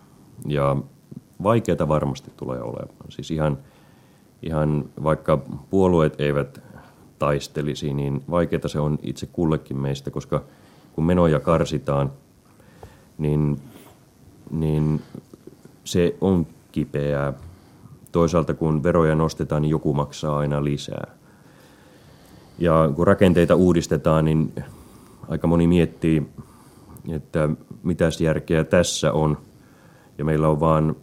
Ja vaikeata varmasti tulee olemaan. Siis ihan, ihan vaikka puolueet eivät taistelisi, niin vaikeaa se on itse kullekin meistä, koska kun menoja karsitaan, niin, niin se on kipeää. Toisaalta kun veroja nostetaan, niin joku maksaa aina lisää. Ja kun rakenteita uudistetaan, niin aika moni miettii, että mitäs järkeä tässä on. Ja meillä on vaan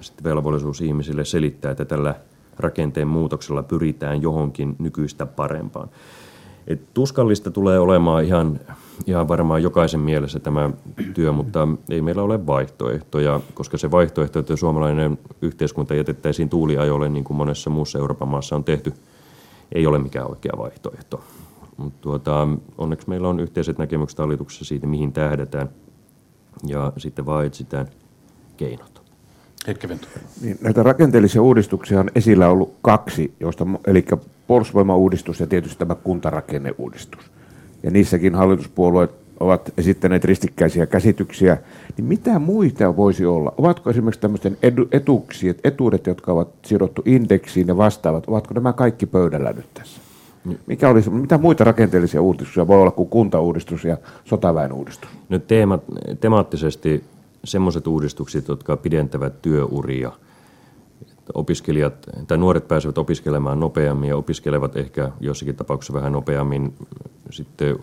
sitten velvollisuus ihmisille selittää, että tällä rakenteen muutoksella pyritään johonkin nykyistä parempaan. Et tuskallista tulee olemaan ihan, ihan varmaan jokaisen mielessä tämä työ, mutta ei meillä ole vaihtoehtoja, koska se vaihtoehto, että suomalainen yhteiskunta jätettäisiin tuuliajolle, niin kuin monessa muussa Euroopan maassa on tehty, ei ole mikään oikea vaihtoehto. Mutta tuota, onneksi meillä on yhteiset näkemykset hallituksessa siitä, mihin tähdätään, ja sitten vaan etsitään keinot. Niin, näitä rakenteellisia uudistuksia on esillä ollut kaksi, joista, eli puolustusvoimauudistus ja tietysti tämä kuntarakenneuudistus. Ja niissäkin hallituspuolueet ovat esittäneet ristikkäisiä käsityksiä, niin mitä muita voisi olla? Ovatko esimerkiksi tämmöisten edu, etuuksien, etuudet, jotka ovat sidottu indeksiin ja vastaavat, ovatko nämä kaikki pöydällä nyt tässä? Mikä olisi, mitä muita rakenteellisia uudistuksia voi olla kuin kuntauudistus ja sotaväenuudistus? No teema, temaattisesti semmoiset uudistukset, jotka pidentävät työuria. Opiskelijat tai nuoret pääsevät opiskelemaan nopeammin ja opiskelevat ehkä jossakin tapauksessa vähän nopeammin. Sitten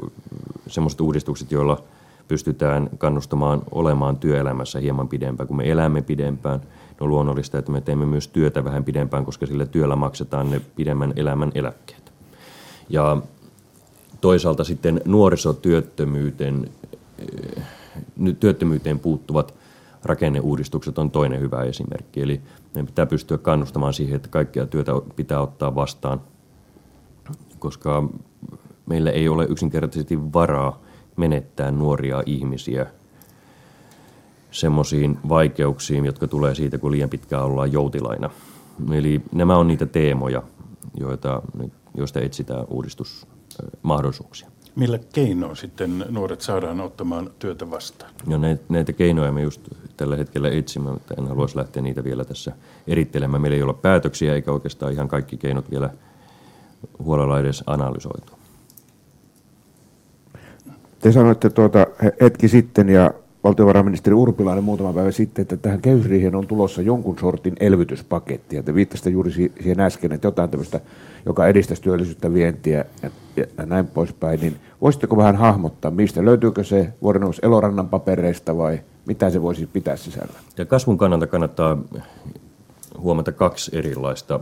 semmoiset uudistukset, joilla pystytään kannustamaan olemaan työelämässä hieman pidempään. Kun me elämme pidempään, on luonnollista, että me teemme myös työtä vähän pidempään, koska sillä työllä maksetaan ne pidemmän elämän eläkkeet. Ja toisaalta sitten nuorisotyöttömyyteen työttömyyteen puuttuvat rakenneuudistukset on toinen hyvä esimerkki. Eli meidän pitää pystyä kannustamaan siihen, että kaikkia työtä pitää ottaa vastaan, koska meillä ei ole yksinkertaisesti varaa menettää nuoria ihmisiä semmoisiin vaikeuksiin, jotka tulee siitä, kun liian pitkään ollaan joutilaina. Eli nämä on niitä teemoja, joita, joista etsitään uudistusmahdollisuuksia. Millä keinoin sitten nuoret saadaan ottamaan työtä vastaan? No näitä, näitä keinoja me just tällä hetkellä etsimme, mutta en haluaisi lähteä niitä vielä tässä erittelemään. Meillä ei ole päätöksiä eikä oikeastaan ihan kaikki keinot vielä huolella edes analysoitu. Te sanoitte tuota hetki sitten ja valtiovarainministeri Urpilainen muutama päivä sitten, että tähän kehysriiheen on tulossa jonkun sortin elvytyspaketti. Ja te viittasitte juuri siihen äsken, että jotain tämmöistä, joka edistäisi työllisyyttä, vientiä ja, näin poispäin. Niin voisitteko vähän hahmottaa, mistä löytyykö se vuodenous Elorannan papereista vai mitä se voisi pitää sisällä? Ja kasvun kannalta kannattaa huomata kaksi erilaista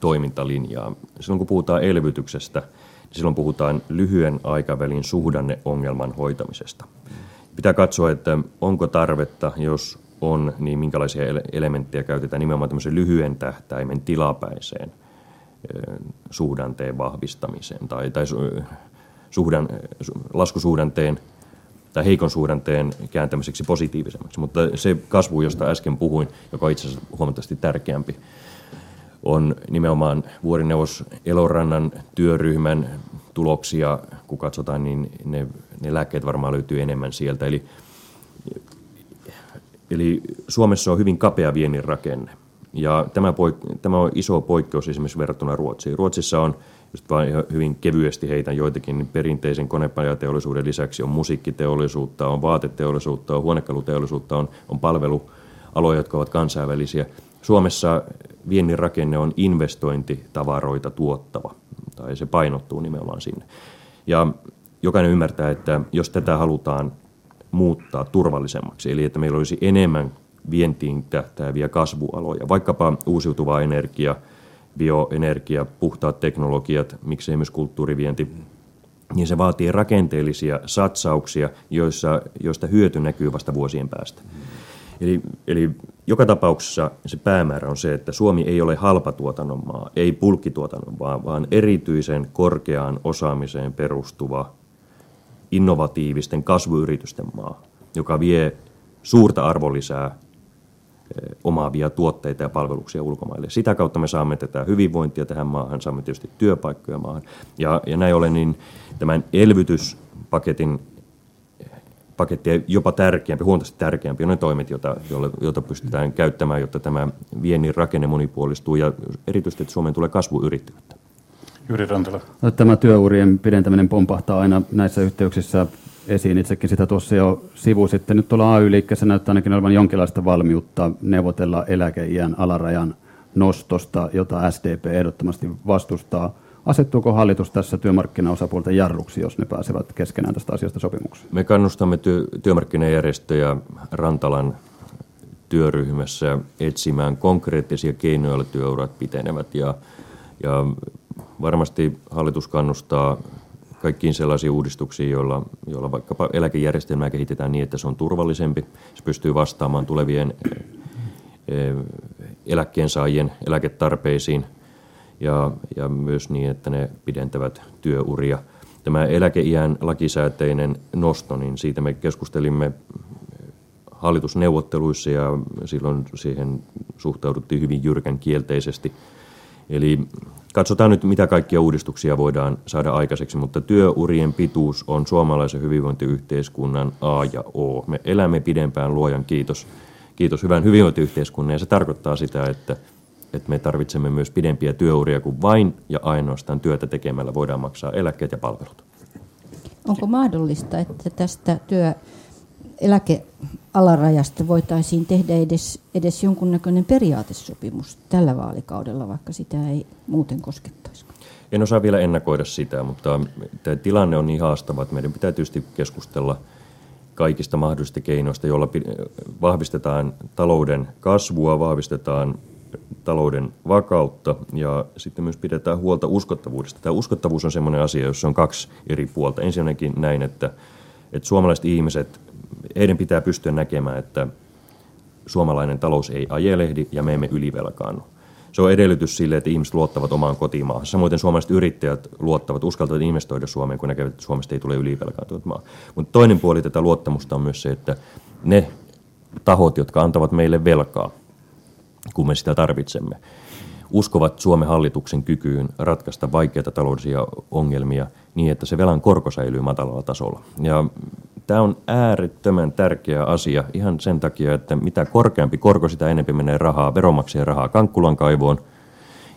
toimintalinjaa. Silloin kun puhutaan elvytyksestä, niin silloin puhutaan lyhyen aikavälin suhdanneongelman hoitamisesta – pitää katsoa, että onko tarvetta, jos on, niin minkälaisia elementtejä käytetään nimenomaan tämmöisen lyhyen tähtäimen tilapäiseen suhdanteen vahvistamiseen tai, tai suhdan, laskusuhdanteen tai heikon suhdanteen kääntämiseksi positiivisemmaksi. Mutta se kasvu, josta äsken puhuin, joka on itse asiassa huomattavasti tärkeämpi, on nimenomaan vuorineuvos Elorannan työryhmän tuloksia, kun katsotaan, niin ne, ne lääkkeet varmaan löytyy enemmän sieltä. Eli, eli Suomessa on hyvin kapea viennin rakenne. Ja tämä, poik- tämä on iso poikkeus esimerkiksi verrattuna Ruotsiin. Ruotsissa on, just vain hyvin kevyesti heitän joitakin, niin perinteisen konepajateollisuuden lisäksi on musiikkiteollisuutta, on vaateteollisuutta, on huonekaluteollisuutta, on, on palvelualoja, jotka ovat kansainvälisiä. Suomessa viennin rakenne on investointitavaroita tuottava tai se painottuu nimenomaan sinne. Ja jokainen ymmärtää, että jos tätä halutaan muuttaa turvallisemmaksi, eli että meillä olisi enemmän vientiin tähtääviä kasvualoja, vaikkapa uusiutuva energia, bioenergia, puhtaat teknologiat, miksei myös kulttuurivienti, niin se vaatii rakenteellisia satsauksia, joissa, joista hyöty näkyy vasta vuosien päästä. Eli, eli joka tapauksessa se päämäärä on se, että Suomi ei ole halpatuotannon maa, ei pulkkituotannon maa, vaan erityisen korkeaan osaamiseen perustuva innovatiivisten kasvuyritysten maa, joka vie suurta arvonlisää omaavia tuotteita ja palveluksia ulkomaille. Sitä kautta me saamme tätä hyvinvointia tähän maahan, saamme tietysti työpaikkoja maahan. Ja, ja näin ollen niin tämän elvytyspaketin pakettia jopa tärkeämpi, huomattavasti tärkeämpi on ne toimet, joita, joita pystytään käyttämään, jotta tämä viennin rakenne monipuolistuu ja erityisesti, että Suomeen tulee kasvuyrittäjyyttä. Jyri Rantala. No, tämä työurien pidentäminen pompahtaa aina näissä yhteyksissä esiin. Itsekin sitä tuossa jo sivusitte. Nyt tuolla AY-liikkeessä näyttää ainakin olevan jonkinlaista valmiutta neuvotella eläkeiän alarajan nostosta, jota SDP ehdottomasti vastustaa. Asettuuko hallitus tässä työmarkkinaosapuolten jarruksi, jos ne pääsevät keskenään tästä asiasta sopimukseen? Me kannustamme ty- työmarkkinajärjestöjä Rantalan työryhmässä etsimään konkreettisia keinoja, joilla työurat pitenevät. Ja, ja varmasti hallitus kannustaa kaikkiin sellaisiin uudistuksiin, joilla, joilla vaikkapa eläkejärjestelmää kehitetään niin, että se on turvallisempi. Se pystyy vastaamaan tulevien eh, eläkkeensaajien eläketarpeisiin ja, ja myös niin, että ne pidentävät työuria. Tämä eläkeiän lakisääteinen nosto, niin siitä me keskustelimme hallitusneuvotteluissa ja silloin siihen suhtauduttiin hyvin jyrkän kielteisesti. Eli katsotaan nyt, mitä kaikkia uudistuksia voidaan saada aikaiseksi, mutta työurien pituus on suomalaisen hyvinvointiyhteiskunnan A ja O. Me elämme pidempään luojan kiitos, kiitos hyvän hyvinvointiyhteiskunnan ja se tarkoittaa sitä, että, että me tarvitsemme myös pidempiä työuria kuin vain ja ainoastaan työtä tekemällä voidaan maksaa eläkkeet ja palvelut. Onko mahdollista, että tästä työ eläkealarajasta voitaisiin tehdä edes, edes jonkunnäköinen periaatesopimus tällä vaalikaudella, vaikka sitä ei muuten koskettaisi? En osaa vielä ennakoida sitä, mutta tämä tilanne on niin haastava, että meidän pitää tietysti keskustella kaikista mahdollisista keinoista, joilla vahvistetaan talouden kasvua, vahvistetaan talouden vakautta ja sitten myös pidetään huolta uskottavuudesta. Tämä uskottavuus on sellainen asia, jossa on kaksi eri puolta. Ensinnäkin näin, että, että suomalaiset ihmiset heidän pitää pystyä näkemään, että suomalainen talous ei ajelehdi ja me emme ylivelkaannu. Se on edellytys sille, että ihmiset luottavat omaan kotimaahan. Samoin suomalaiset yrittäjät luottavat, uskaltavat investoida Suomeen, kun näkevät, että Suomesta ei tule ylivelkaantunut maa. Mutta toinen puoli tätä luottamusta on myös se, että ne tahot, jotka antavat meille velkaa, kun me sitä tarvitsemme, uskovat Suomen hallituksen kykyyn ratkaista vaikeita taloudellisia ongelmia niin, että se velan korko säilyy matalalla tasolla. Ja Tämä on äärettömän tärkeä asia ihan sen takia, että mitä korkeampi korko, sitä enemmän menee rahaa, veronmaksajien rahaa Kankkulan kaivoon.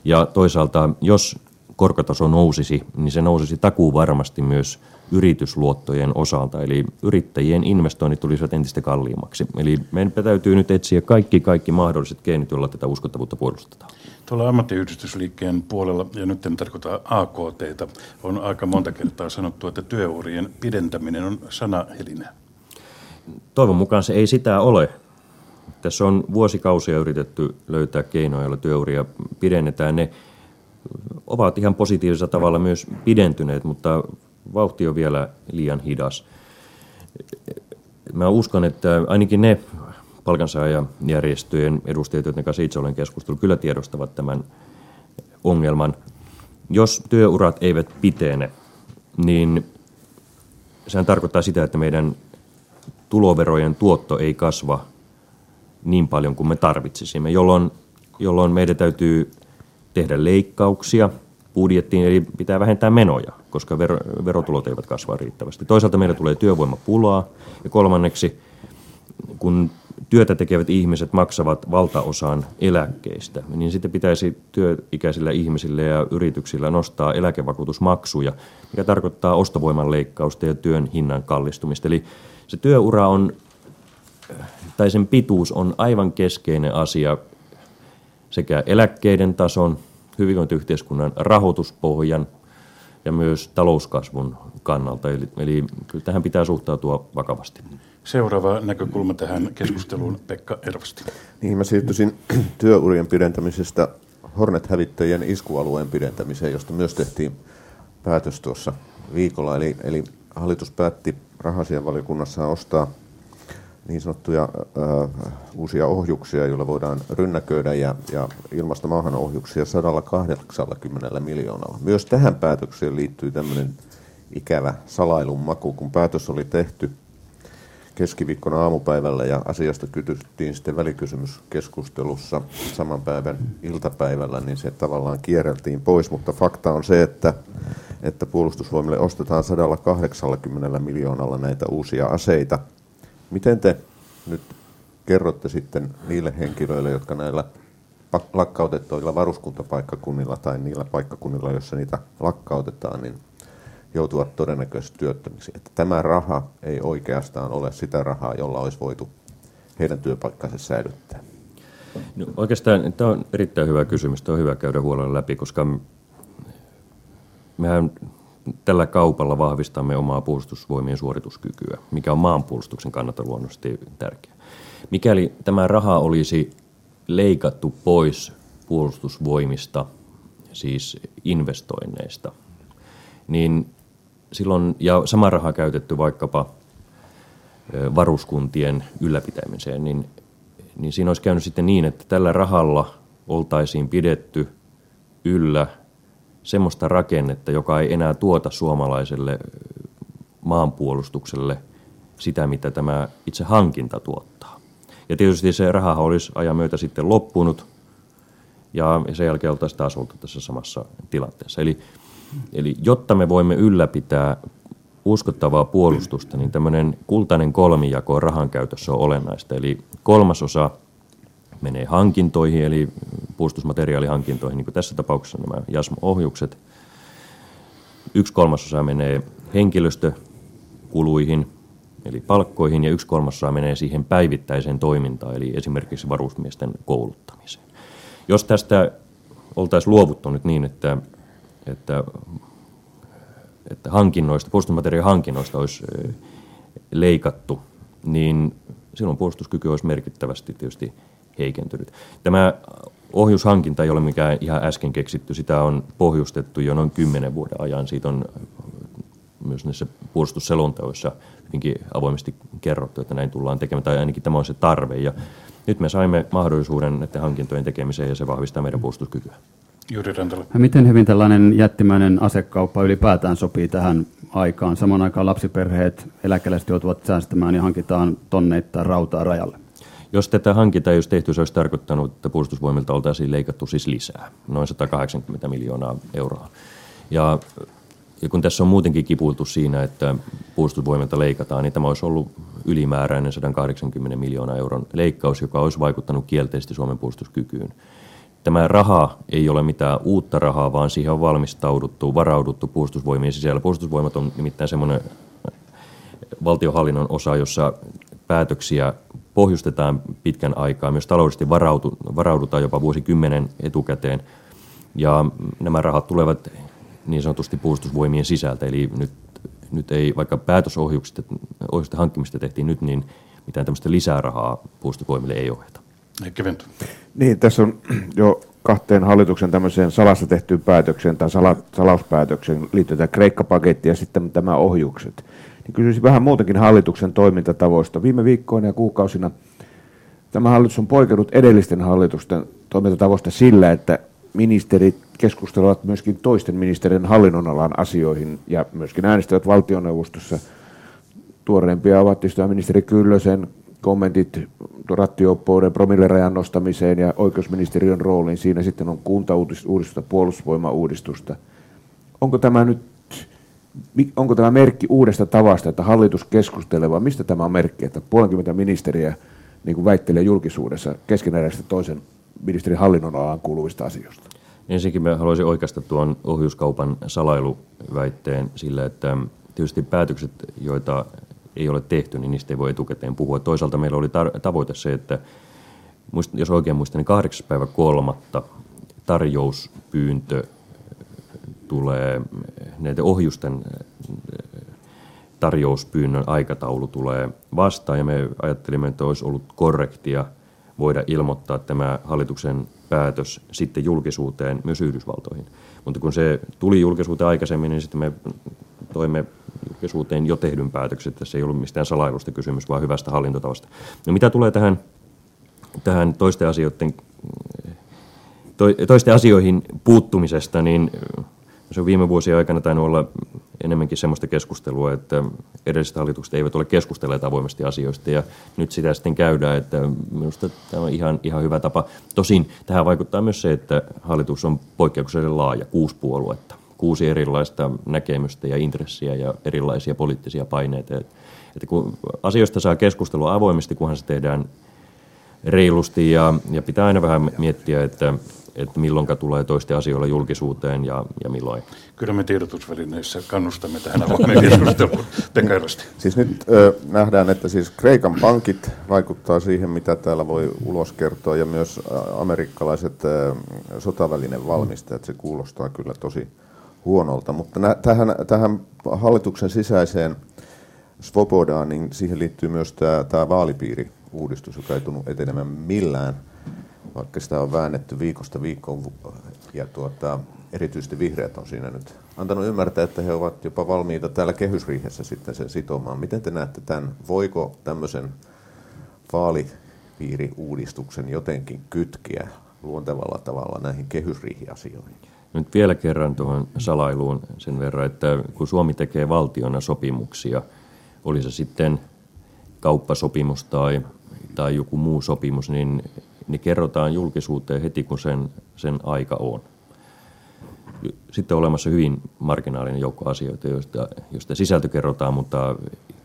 Ja toisaalta, jos korkotaso nousisi, niin se nousisi takuu varmasti myös yritysluottojen osalta. Eli yrittäjien investoinnit tulisivat entistä kalliimmaksi. Eli meidän täytyy nyt etsiä kaikki, kaikki mahdolliset keinot, joilla tätä uskottavuutta puolustetaan. Tuolla ammattiyhdistysliikkeen puolella, ja nyt en tarkoita AKT, on aika monta kertaa sanottu, että työurien pidentäminen on sanahelinä. Toivon mukaan se ei sitä ole. Tässä on vuosikausia yritetty löytää keinoja, joilla työuria pidennetään. Ne ovat ihan positiivisella tavalla myös pidentyneet, mutta vauhti on vielä liian hidas. Mä uskon, että ainakin ne palkansaajajärjestöjen edustajat, joiden kanssa itse olen keskustellut, kyllä tiedostavat tämän ongelman. Jos työurat eivät pitene, niin sehän tarkoittaa sitä, että meidän tuloverojen tuotto ei kasva niin paljon kuin me tarvitsisimme, jolloin, jolloin meidän täytyy tehdä leikkauksia budjettiin, eli pitää vähentää menoja, koska ver, verotulot eivät kasva riittävästi. Toisaalta meillä tulee työvoimapulaa, ja kolmanneksi, kun työtä tekevät ihmiset maksavat valtaosan eläkkeistä, niin sitten pitäisi työikäisillä ihmisillä ja yrityksillä nostaa eläkevakuutusmaksuja, mikä tarkoittaa ostovoiman leikkausta ja työn hinnan kallistumista. Eli se työura on, tai sen pituus on aivan keskeinen asia sekä eläkkeiden tason, hyvinvointiyhteiskunnan rahoituspohjan ja myös talouskasvun kannalta. Eli, eli kyllä tähän pitää suhtautua vakavasti. Seuraava näkökulma tähän keskusteluun, Pekka Ervasti. Niin, mä siirtyisin työurien pidentämisestä Hornet-hävittäjien iskualueen pidentämiseen, josta myös tehtiin päätös tuossa viikolla. Eli, eli hallitus päätti rahasianvaliokunnassa ostaa niin sanottuja äh, uusia ohjuksia, joilla voidaan rynnäköidä ja, ja ilmastomaahan ohjuksia 180 miljoonalla. Myös tähän päätökseen liittyy tämmöinen ikävä salailun maku, kun päätös oli tehty keskiviikkona aamupäivällä ja asiasta kytyttiin sitten välikysymyskeskustelussa saman päivän iltapäivällä, niin se tavallaan kierreltiin pois, mutta fakta on se, että, että puolustusvoimille ostetaan 180 miljoonalla näitä uusia aseita. Miten te nyt kerrotte sitten niille henkilöille, jotka näillä lakkautettuilla varuskuntapaikkakunnilla tai niillä paikkakunnilla, joissa niitä lakkautetaan, niin joutuvat todennäköisesti työttömiksi. Että tämä raha ei oikeastaan ole sitä rahaa, jolla olisi voitu heidän työpaikkansa säilyttää. No, oikeastaan tämä on erittäin hyvä kysymys. Tämä on hyvä käydä huolella läpi, koska mehän tällä kaupalla vahvistamme omaa puolustusvoimien suorituskykyä, mikä on maanpuolustuksen kannalta luonnollisesti tärkeää. Mikäli tämä raha olisi leikattu pois puolustusvoimista, siis investoinneista, niin silloin, ja sama raha käytetty vaikkapa varuskuntien ylläpitämiseen, niin, niin siinä olisi käynyt sitten niin, että tällä rahalla oltaisiin pidetty yllä semmoista rakennetta, joka ei enää tuota suomalaiselle maanpuolustukselle sitä, mitä tämä itse hankinta tuottaa. Ja tietysti se raha olisi ajan myötä sitten loppunut, ja sen jälkeen oltaisiin taas oltu tässä samassa tilanteessa. Eli, eli jotta me voimme ylläpitää uskottavaa puolustusta, niin tämmöinen kultainen kolmijako rahan käytössä on olennaista. Eli kolmasosa menee hankintoihin, eli puolustusmateriaalihankintoihin, niin kuin tässä tapauksessa nämä JASM-ohjukset. Yksi kolmasosa menee henkilöstökuluihin, eli palkkoihin, ja yksi kolmasosa menee siihen päivittäiseen toimintaan, eli esimerkiksi varusmiesten kouluttamiseen. Jos tästä oltaisiin luovuttu nyt niin, että, että, että hankinnoista, puolustusmateriaalihankinnoista olisi leikattu, niin silloin puolustuskyky olisi merkittävästi tietysti heikentynyt. Tämä ohjushankinta ei ole mikään ihan äsken keksitty, sitä on pohjustettu jo noin kymmenen vuoden ajan. Siitä on myös näissä puolustusselonteoissa hyvinkin avoimesti kerrottu, että näin tullaan tekemään, tai ainakin tämä on se tarve. Ja nyt me saimme mahdollisuuden näiden hankintojen tekemiseen ja se vahvistaa meidän puolustuskykyä. Juri Rantala. Miten hyvin tällainen jättimäinen asekauppa ylipäätään sopii tähän aikaan? Samaan aikaan lapsiperheet, eläkeläiset joutuvat säästämään ja hankitaan tonneittain rautaa rajalle. Jos tätä hankintaa ei olisi tehty, se olisi tarkoittanut, että puolustusvoimilta oltaisiin leikattu siis lisää, noin 180 miljoonaa euroa. Ja, ja kun tässä on muutenkin kipuiltu siinä, että puolustusvoimilta leikataan, niin tämä olisi ollut ylimääräinen 180 miljoonaa euron leikkaus, joka olisi vaikuttanut kielteisesti Suomen puolustuskykyyn. Tämä raha ei ole mitään uutta rahaa, vaan siihen on valmistauduttu, varauduttu puolustusvoimien sisällä. Puolustusvoimat on nimittäin semmoinen valtiohallinnon osa, jossa päätöksiä pohjustetaan pitkän aikaa, myös taloudellisesti varautu, varaudutaan jopa vuosikymmenen etukäteen. Ja nämä rahat tulevat niin sanotusti puolustusvoimien sisältä, eli nyt, nyt ei, vaikka päätösohjuksista hankkimista tehtiin nyt, niin mitään tämmöistä lisää rahaa puolustusvoimille ei ohjata. Niin, tässä on jo kahteen hallituksen tämmöiseen salassa tehtyyn päätökseen tai sala, salauspäätökseen liittyy tämä Kreikka-paketti ja sitten tämä ohjukset niin kysyisin vähän muutenkin hallituksen toimintatavoista. Viime viikkoina ja kuukausina tämä hallitus on poikennut edellisten hallitusten toimintatavoista sillä, että ministerit keskustelevat myöskin toisten ministerien hallinnonalan asioihin ja myöskin äänestävät valtioneuvostossa. Tuoreempia ovat ministeri Kyllösen kommentit rattioppouden promillerajan nostamiseen ja oikeusministeriön rooliin. Siinä sitten on kuntauudistusta, puolustusvoimauudistusta. Onko tämä nyt onko tämä merkki uudesta tavasta, että hallitus keskustelee, vai mistä tämä on merkki, että puolenkymmentä ministeriä niin kuin väittelee julkisuudessa keskeneräisesti toisen ministerin hallinnonalaan kuuluvista asioista? Ensinnäkin haluaisin oikeastaan tuon ohjuskaupan salailuväitteen sillä, että tietysti päätökset, joita ei ole tehty, niin niistä ei voi etukäteen puhua. Toisaalta meillä oli tar- tavoite se, että jos oikein muistan, niin 8. päivä kolmatta tarjouspyyntö tulee, näiden ohjusten eh, tarjouspyynnön aikataulu tulee vastaan ja me ajattelimme, että olisi ollut korrektia voida ilmoittaa tämä hallituksen päätös sitten julkisuuteen myös Yhdysvaltoihin. Mutta kun se tuli julkisuuteen aikaisemmin, niin sitten me toimme julkisuuteen jo tehdyn päätöksen, se ei ollut mistään salailusta kysymys, vaan hyvästä hallintotavasta. No mitä tulee tähän, tähän toisten, asioiden, toisten asioihin puuttumisesta, niin se on viime vuosien aikana tainnut olla enemmänkin sellaista keskustelua, että edelliset hallitukset eivät ole keskustelleet avoimesti asioista ja nyt sitä sitten käydään, että minusta tämä on ihan, ihan hyvä tapa. Tosin tähän vaikuttaa myös se, että hallitus on poikkeuksellisen laaja, kuusi puoluetta, kuusi erilaista näkemystä ja intressiä ja erilaisia poliittisia paineita. Että kun asioista saa keskustelua avoimesti, kunhan se tehdään reilusti ja, ja pitää aina vähän miettiä, että että milloin tulee toisten asioilla julkisuuteen ja, ja milloin. Kyllä me tiedotusvälineissä kannustamme tähän avoimeen keskusteluun. Siis nyt ö, nähdään, että siis Kreikan pankit vaikuttaa siihen, mitä täällä voi ulos kertoa, ja myös amerikkalaiset ö, sotavälinen valmistajat, se kuulostaa kyllä tosi huonolta. Mutta nä, tähän, tähän hallituksen sisäiseen svobodaan, niin siihen liittyy myös tämä, tämä vaalipiiriuudistus, joka ei tunnu etenemään millään, vaikka sitä on väännetty viikosta viikkoon ja tuota, erityisesti vihreät on siinä nyt antanut ymmärtää, että he ovat jopa valmiita täällä kehysriihessä sitten sen sitomaan. Miten te näette tämän? Voiko tämmöisen vaalipiiriuudistuksen jotenkin kytkeä luontevalla tavalla näihin kehysriihiasioihin? Nyt vielä kerran tuohon salailuun sen verran, että kun Suomi tekee valtiona sopimuksia, oli se sitten kauppasopimus tai, tai joku muu sopimus, niin ne kerrotaan julkisuuteen heti, kun sen, sen aika on sitten on olemassa hyvin marginaalinen joukko asioita, joista, joista sisältö kerrotaan, mutta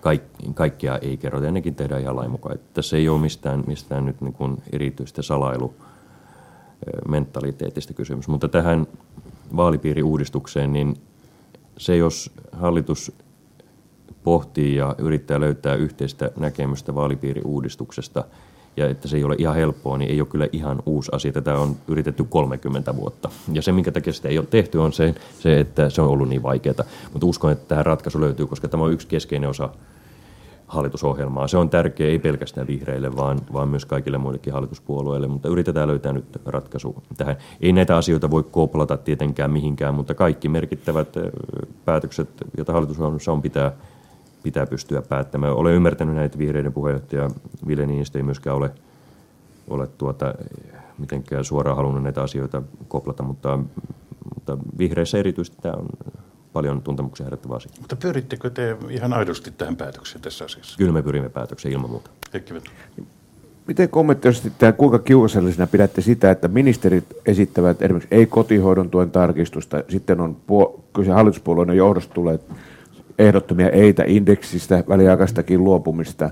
kaik, kaikkia ei kerrota ja nekin tehdään ihan lain mukaan. Tässä ei ole mistään, mistään nyt niin kuin erityistä salailu mentaliteetistä kysymys. Mutta tähän vaalipiiriuudistukseen, niin se jos hallitus pohtii ja yrittää löytää yhteistä näkemystä vaalipiiriuudistuksesta – ja että se ei ole ihan helppoa, niin ei ole kyllä ihan uusi asia. Tätä on yritetty 30 vuotta. Ja se, minkä takia sitä ei ole tehty, on se, se että se on ollut niin vaikeaa. Mutta uskon, että tähän ratkaisu löytyy, koska tämä on yksi keskeinen osa hallitusohjelmaa. Se on tärkeä ei pelkästään vihreille, vaan, vaan myös kaikille muillekin hallituspuolueille, mutta yritetään löytää nyt ratkaisu tähän. Ei näitä asioita voi koplata tietenkään mihinkään, mutta kaikki merkittävät päätökset, joita hallitusohjelmassa on, pitää pitää pystyä päättämään. Olen ymmärtänyt näitä vihreiden puheenjohtaja Ville Niinistö ei myöskään ole, ole tuota, mitenkään suoraan halunnut näitä asioita koplata, mutta, mutta vihreissä erityisesti tämä on paljon tuntemuksia herättävä asia. Mutta pyrittekö te ihan aidosti tähän päätökseen tässä asiassa? Kyllä me pyrimme päätökseen ilman muuta. Miten kommentoisitte tämä, kuinka kiusallisena pidätte sitä, että ministerit esittävät esimerkiksi ei kotihoidon tuen tarkistusta, sitten on puo- kyse hallituspuolueiden johdosta tulee ehdottomia eitä indeksistä, väliaikaistakin luopumista.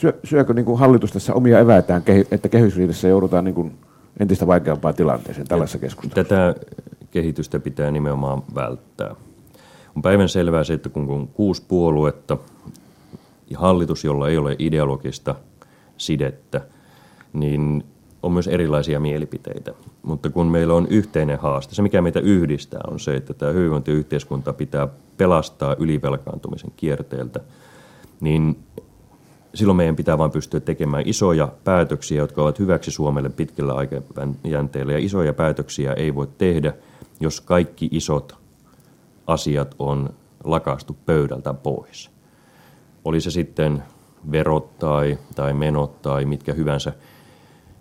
Syö, syökö niin kuin hallitus tässä omia eväitään, että kehysriidessä joudutaan niin kuin entistä vaikeampaan tilanteeseen tällaisessa keskustelussa? Tätä kehitystä pitää nimenomaan välttää. On päivän selvää se, että kun on kuusi puoluetta ja hallitus, jolla ei ole ideologista sidettä, niin on myös erilaisia mielipiteitä. Mutta kun meillä on yhteinen haaste, se mikä meitä yhdistää on se, että tämä hyvinvointiyhteiskunta pitää pelastaa ylivelkaantumisen kierteeltä, niin silloin meidän pitää vain pystyä tekemään isoja päätöksiä, jotka ovat hyväksi Suomelle pitkällä aikajänteellä. Ja isoja päätöksiä ei voi tehdä, jos kaikki isot asiat on lakastu pöydältä pois. Oli se sitten verot tai, tai menot tai mitkä hyvänsä –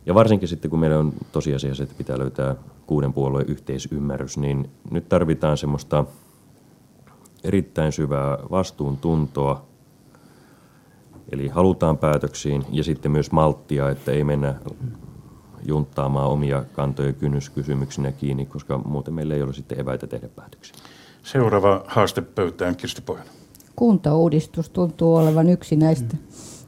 ja varsinkin sitten, kun meillä on tosiasiassa, että pitää löytää kuuden puolueen yhteisymmärrys, niin nyt tarvitaan semmoista erittäin syvää vastuuntuntoa, eli halutaan päätöksiin ja sitten myös malttia, että ei mennä junttaamaan omia kantoja kynnyskysymyksinä kiinni, koska muuten meillä ei ole sitten eväitä tehdä päätöksiä. Seuraava haaste pöytään, Kirsti Pohjonen. Kuntauudistus tuntuu olevan yksi näistä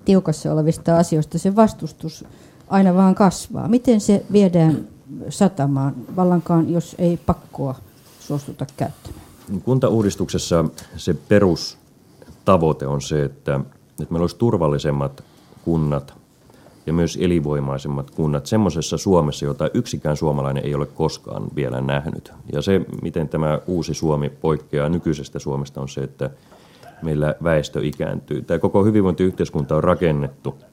tiukassa olevista asioista. Se vastustus aina vaan kasvaa. Miten se viedään satamaan vallankaan, jos ei pakkoa suostuta käyttämään? Kuntauudistuksessa se perustavoite on se, että, että meillä olisi turvallisemmat kunnat ja myös elinvoimaisemmat kunnat semmoisessa Suomessa, jota yksikään suomalainen ei ole koskaan vielä nähnyt. Ja se, miten tämä uusi Suomi poikkeaa nykyisestä Suomesta, on se, että meillä väestö ikääntyy. Tämä koko hyvinvointiyhteiskunta on rakennettu –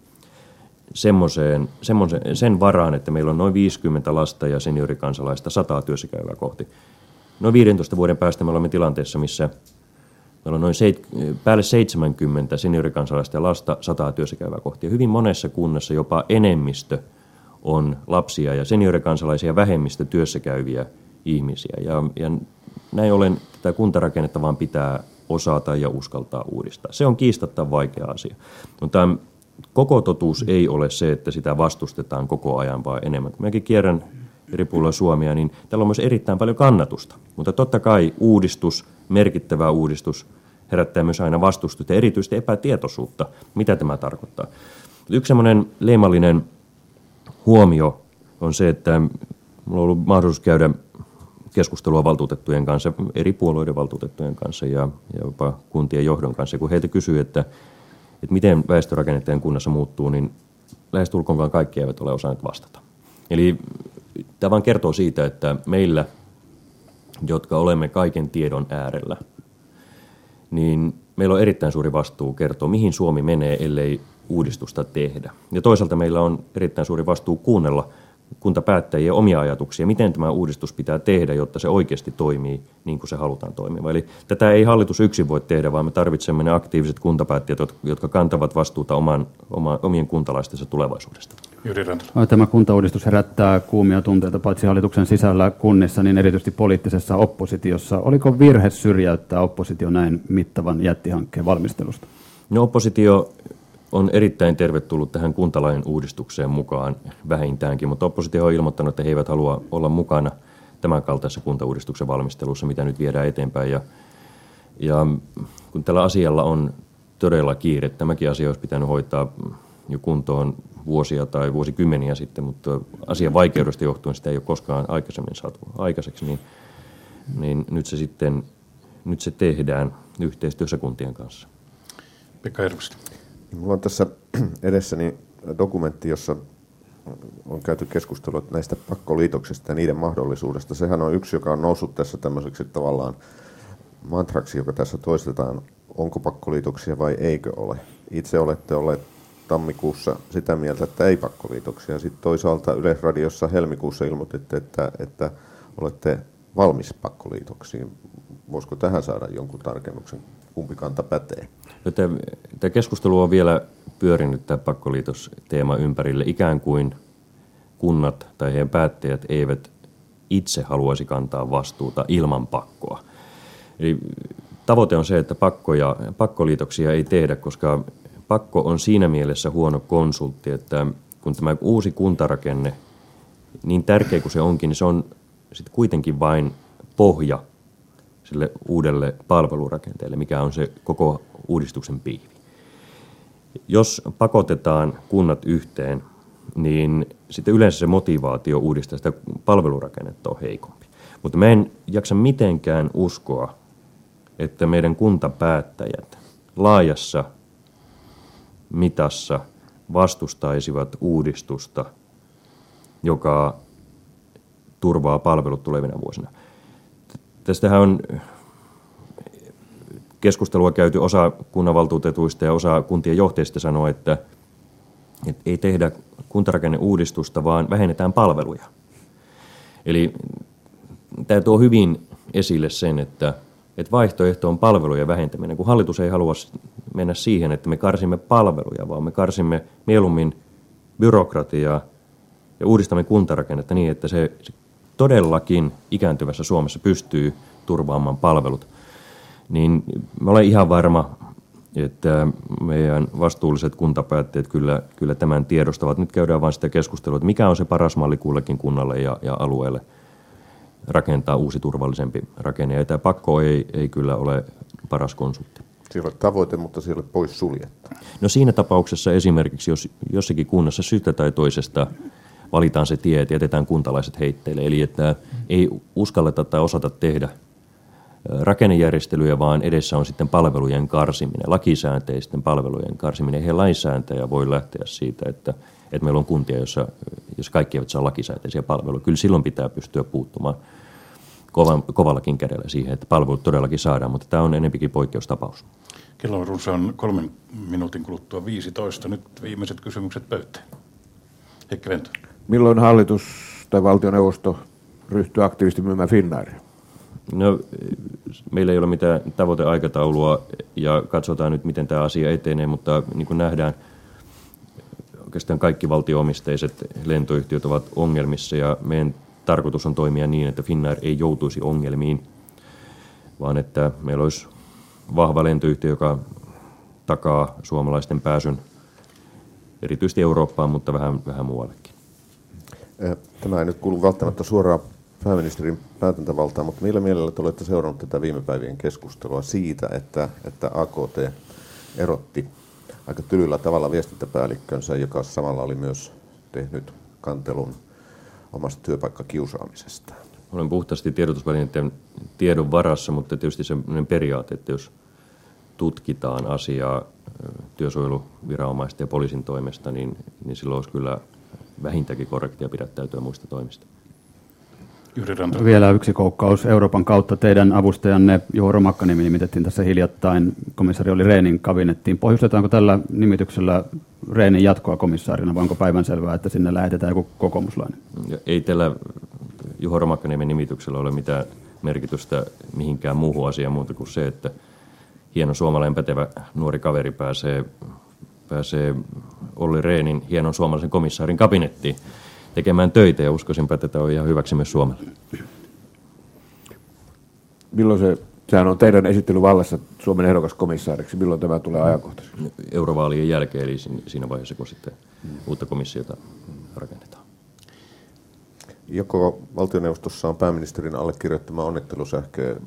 semmoiseen, semmoiseen, sen varaan, että meillä on noin 50 lasta ja seniorikansalaista sataa työssäkäyvää kohti. Noin 15 vuoden päästä me olemme tilanteessa, missä meillä on noin seit, päälle 70 seniorikansalaista lasta sataa työssäkäyvää kohti. Ja hyvin monessa kunnassa jopa enemmistö on lapsia ja seniorikansalaisia vähemmistö työssäkäyviä ihmisiä. Ja, ja näin ollen tätä kuntarakennetta vaan pitää osata ja uskaltaa uudistaa. Se on kiistatta vaikea asia. Mutta koko totuus ei ole se, että sitä vastustetaan koko ajan, vaan enemmän. Kun mäkin kierrän eri puolilla Suomia, niin täällä on myös erittäin paljon kannatusta. Mutta totta kai uudistus, merkittävä uudistus, herättää myös aina vastustusta ja erityisesti epätietoisuutta, mitä tämä tarkoittaa. Yksi semmoinen leimallinen huomio on se, että minulla on ollut mahdollisuus käydä keskustelua valtuutettujen kanssa, eri puolueiden valtuutettujen kanssa ja, ja jopa kuntien johdon kanssa. Kun heiltä kysyy, että että miten väestörakenneteen kunnassa muuttuu, niin lähestulkoonkaan kaikki eivät ole osanneet vastata. Eli tämä vain kertoo siitä, että meillä jotka olemme kaiken tiedon äärellä, niin meillä on erittäin suuri vastuu kertoa, mihin Suomi menee, ellei uudistusta tehdä. Ja toisaalta meillä on erittäin suuri vastuu kuunnella kuntapäättäjien omia ajatuksia, miten tämä uudistus pitää tehdä, jotta se oikeasti toimii niin kuin se halutaan toimia. Eli tätä ei hallitus yksin voi tehdä, vaan me tarvitsemme ne aktiiviset kuntapäättäjät, jotka kantavat vastuuta oman, oma, omien kuntalaistensa tulevaisuudesta. Jyri Tämä kuntauudistus herättää kuumia tunteita paitsi hallituksen sisällä kunnissa, niin erityisesti poliittisessa oppositiossa. Oliko virhe syrjäyttää oppositio näin mittavan jättihankkeen valmistelusta? No oppositio on erittäin tervetullut tähän kuntalain uudistukseen mukaan vähintäänkin, mutta oppositio on ilmoittanut, että he eivät halua olla mukana tämän kaltaisessa kuntauudistuksen valmistelussa, mitä nyt viedään eteenpäin. Ja, ja kun tällä asialla on todella kiire, tämäkin asia olisi pitänyt hoitaa jo kuntoon vuosia tai vuosikymmeniä sitten, mutta asian vaikeudesta johtuen sitä ei ole koskaan aikaisemmin saatu aikaiseksi, niin, niin nyt se sitten nyt se tehdään yhteistyössä kuntien kanssa. Pekka Järvistä. Minulla on tässä edessäni dokumentti, jossa on käyty keskustelua näistä pakkoliitoksista ja niiden mahdollisuudesta. Sehän on yksi, joka on noussut tässä tämmöiseksi tavallaan mantraksi, joka tässä toistetaan, onko pakkoliitoksia vai eikö ole. Itse olette olleet tammikuussa sitä mieltä, että ei pakkoliitoksia. Sitten toisaalta Yleisradiossa helmikuussa ilmoititte, että, että olette valmis pakkoliitoksiin. Voisiko tähän saada jonkun tarkennuksen? Kumpi kanta pätee? No, tämä keskustelu on vielä pyörinyt tämä pakkoliitosteema ympärille. Ikään kuin kunnat tai heidän päättäjät eivät itse haluaisi kantaa vastuuta ilman pakkoa. Eli tavoite on se, että pakkoja, pakkoliitoksia ei tehdä, koska pakko on siinä mielessä huono konsultti, että kun tämä uusi kuntarakenne, niin tärkeä kuin se onkin, niin se on sitten kuitenkin vain pohja sille uudelle palvelurakenteelle, mikä on se koko uudistuksen piivi. Jos pakotetaan kunnat yhteen, niin sitten yleensä se motivaatio uudistaa sitä palvelurakennetta on heikompi. Mutta mä en jaksa mitenkään uskoa, että meidän kuntapäättäjät laajassa mitassa vastustaisivat uudistusta, joka turvaa palvelut tulevina vuosina. Tästähän on keskustelua käyty osa kunnanvaltuutetuista ja osa kuntien johtajista sanoo, että, että ei tehdä kuntarakenneuudistusta, vaan vähennetään palveluja. Eli tämä tuo hyvin esille sen, että, että vaihtoehto on palvelujen vähentäminen, kun hallitus ei halua mennä siihen, että me karsimme palveluja, vaan me karsimme mieluummin byrokratiaa ja uudistamme kuntarakennetta niin, että se, se todellakin ikääntyvässä Suomessa pystyy turvaamaan palvelut, niin mä olen ihan varma, että meidän vastuulliset kuntapäätteet kyllä, kyllä tämän tiedostavat. Nyt käydään vain sitä keskustelua, että mikä on se paras malli kullekin kunnalle ja, ja alueelle rakentaa uusi turvallisempi rakenne. Ja tämä pakko ei, ei kyllä ole paras konsultti. Siellä on tavoite, mutta siellä pois suljettu. No siinä tapauksessa esimerkiksi, jos jossakin kunnassa syystä tai toisesta valitaan se tie, että jätetään kuntalaiset heitteille. Eli että ei uskalleta tai osata tehdä rakennejärjestelyjä, vaan edessä on sitten palvelujen karsiminen, lakisäänteisten palvelujen karsiminen. Eihän lainsäätäjä voi lähteä siitä, että, että meillä on kuntia, jossa, jos kaikki eivät saa lakisääteisiä palveluja. Kyllä silloin pitää pystyä puuttumaan kovan, kovallakin kädellä siihen, että palvelut todellakin saadaan, mutta tämä on enempikin poikkeustapaus. Kello on runsaan kolmen minuutin kuluttua 15. Nyt viimeiset kysymykset pöytään. Heikki Vento. Milloin hallitus tai valtioneuvosto ryhtyy aktiivisesti myymään Finnairia? No, meillä ei ole mitään tavoiteaikataulua ja katsotaan nyt, miten tämä asia etenee, mutta niin kuin nähdään, oikeastaan kaikki valtioomisteiset lentoyhtiöt ovat ongelmissa ja meidän tarkoitus on toimia niin, että Finnair ei joutuisi ongelmiin, vaan että meillä olisi vahva lentoyhtiö, joka takaa suomalaisten pääsyn erityisesti Eurooppaan, mutta vähän, vähän muuallekin. Tämä ei nyt kuulu välttämättä suoraan pääministerin päätäntävaltaan, mutta millä mielellä te olette seurannut tätä viime päivien keskustelua siitä, että, että AKT erotti aika tylyllä tavalla viestintäpäällikkönsä, joka samalla oli myös tehnyt kantelun omasta työpaikkakiusaamisesta. Olen puhtaasti tiedotusvälineiden tiedon varassa, mutta tietysti sellainen periaate, että jos tutkitaan asiaa työsuojeluviranomaisten ja poliisin toimesta, niin, niin silloin olisi kyllä vähintäänkin korrektia pidättäytyä muista toimista. Vielä yksi koukkaus Euroopan kautta. Teidän avustajanne Juho Romakkaniemi nimitettiin tässä hiljattain. Komissaari oli Reenin kabinettiin. Pohjustetaanko tällä nimityksellä Reenin jatkoa komissaarina, vai onko päivänselvää, että sinne lähetetään joku kokoomuslainen? Ei tällä Juho Romakkaniemen nimityksellä ole mitään merkitystä mihinkään muuhun asiaan muuta kuin se, että hieno suomalainen pätevä nuori kaveri pääsee, pääsee Olli Reenin hienon suomalaisen komissaarin kabinettiin tekemään töitä ja uskoisinpä, että tämä on ihan hyväksi myös Suomelle. Milloin se, sehän on teidän esittelyvallassa Suomen ehdokas komissaariksi, milloin tämä tulee ajankohtaisesti? Eurovaalien jälkeen, eli siinä vaiheessa, kun sitten uutta komissiota rakennetaan. Joko valtioneuvostossa on pääministerin allekirjoittama onnittelusähkö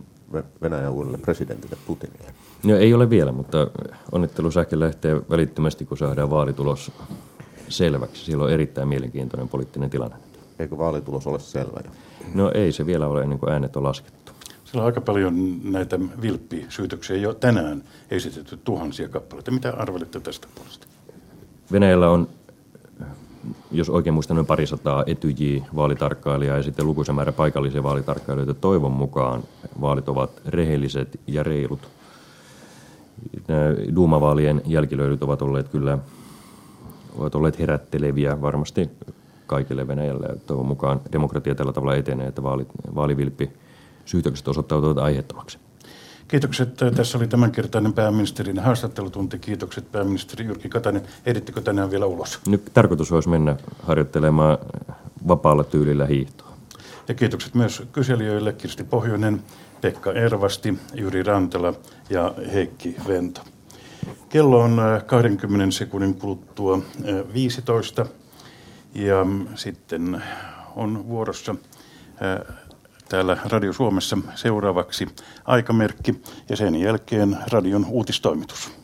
Venäjän uudelle presidentille Putinille? No, ei ole vielä, mutta onnittelusähkö lähtee välittömästi, kun saadaan vaalitulos selväksi. Silloin on erittäin mielenkiintoinen poliittinen tilanne. Eikö vaalitulos ole selvä jo? No ei se vielä ole ennen kuin äänet on laskettu. Siellä on aika paljon näitä vilppisyytöksiä jo tänään esitetty tuhansia kappaleita. Mitä arvelette tästä puolesta? Venäjällä on, jos oikein muistan, noin parisataa etyj-vaalitarkkailijaa ja sitten lukuisa määrä paikallisia vaalitarkkailijoita. Toivon mukaan vaalit ovat rehelliset ja reilut. Duumavaalien jälkilöidyt ovat olleet kyllä ovat olleet herätteleviä varmasti kaikille Venäjälle. Toivon mukaan demokratia tällä tavalla etenee, että vaali, vaalivilppi syytökset osoittautuvat aiheettomaksi. Kiitokset. Tässä oli tämänkertainen pääministerin haastattelutunti. Kiitokset pääministeri Jyrki Katainen. Ehdittekö tänään vielä ulos? Nyt tarkoitus olisi mennä harjoittelemaan vapaalla tyylillä hiihtoa. Ja kiitokset myös kyselijöille Kirsti Pohjonen, Pekka Ervasti, Jyri Rantela ja Heikki Vento. Kello on 20 äh, sekunnin kuluttua 15 äh, ja sitten on vuorossa äh, täällä Radio Suomessa seuraavaksi aikamerkki ja sen jälkeen radion uutistoimitus.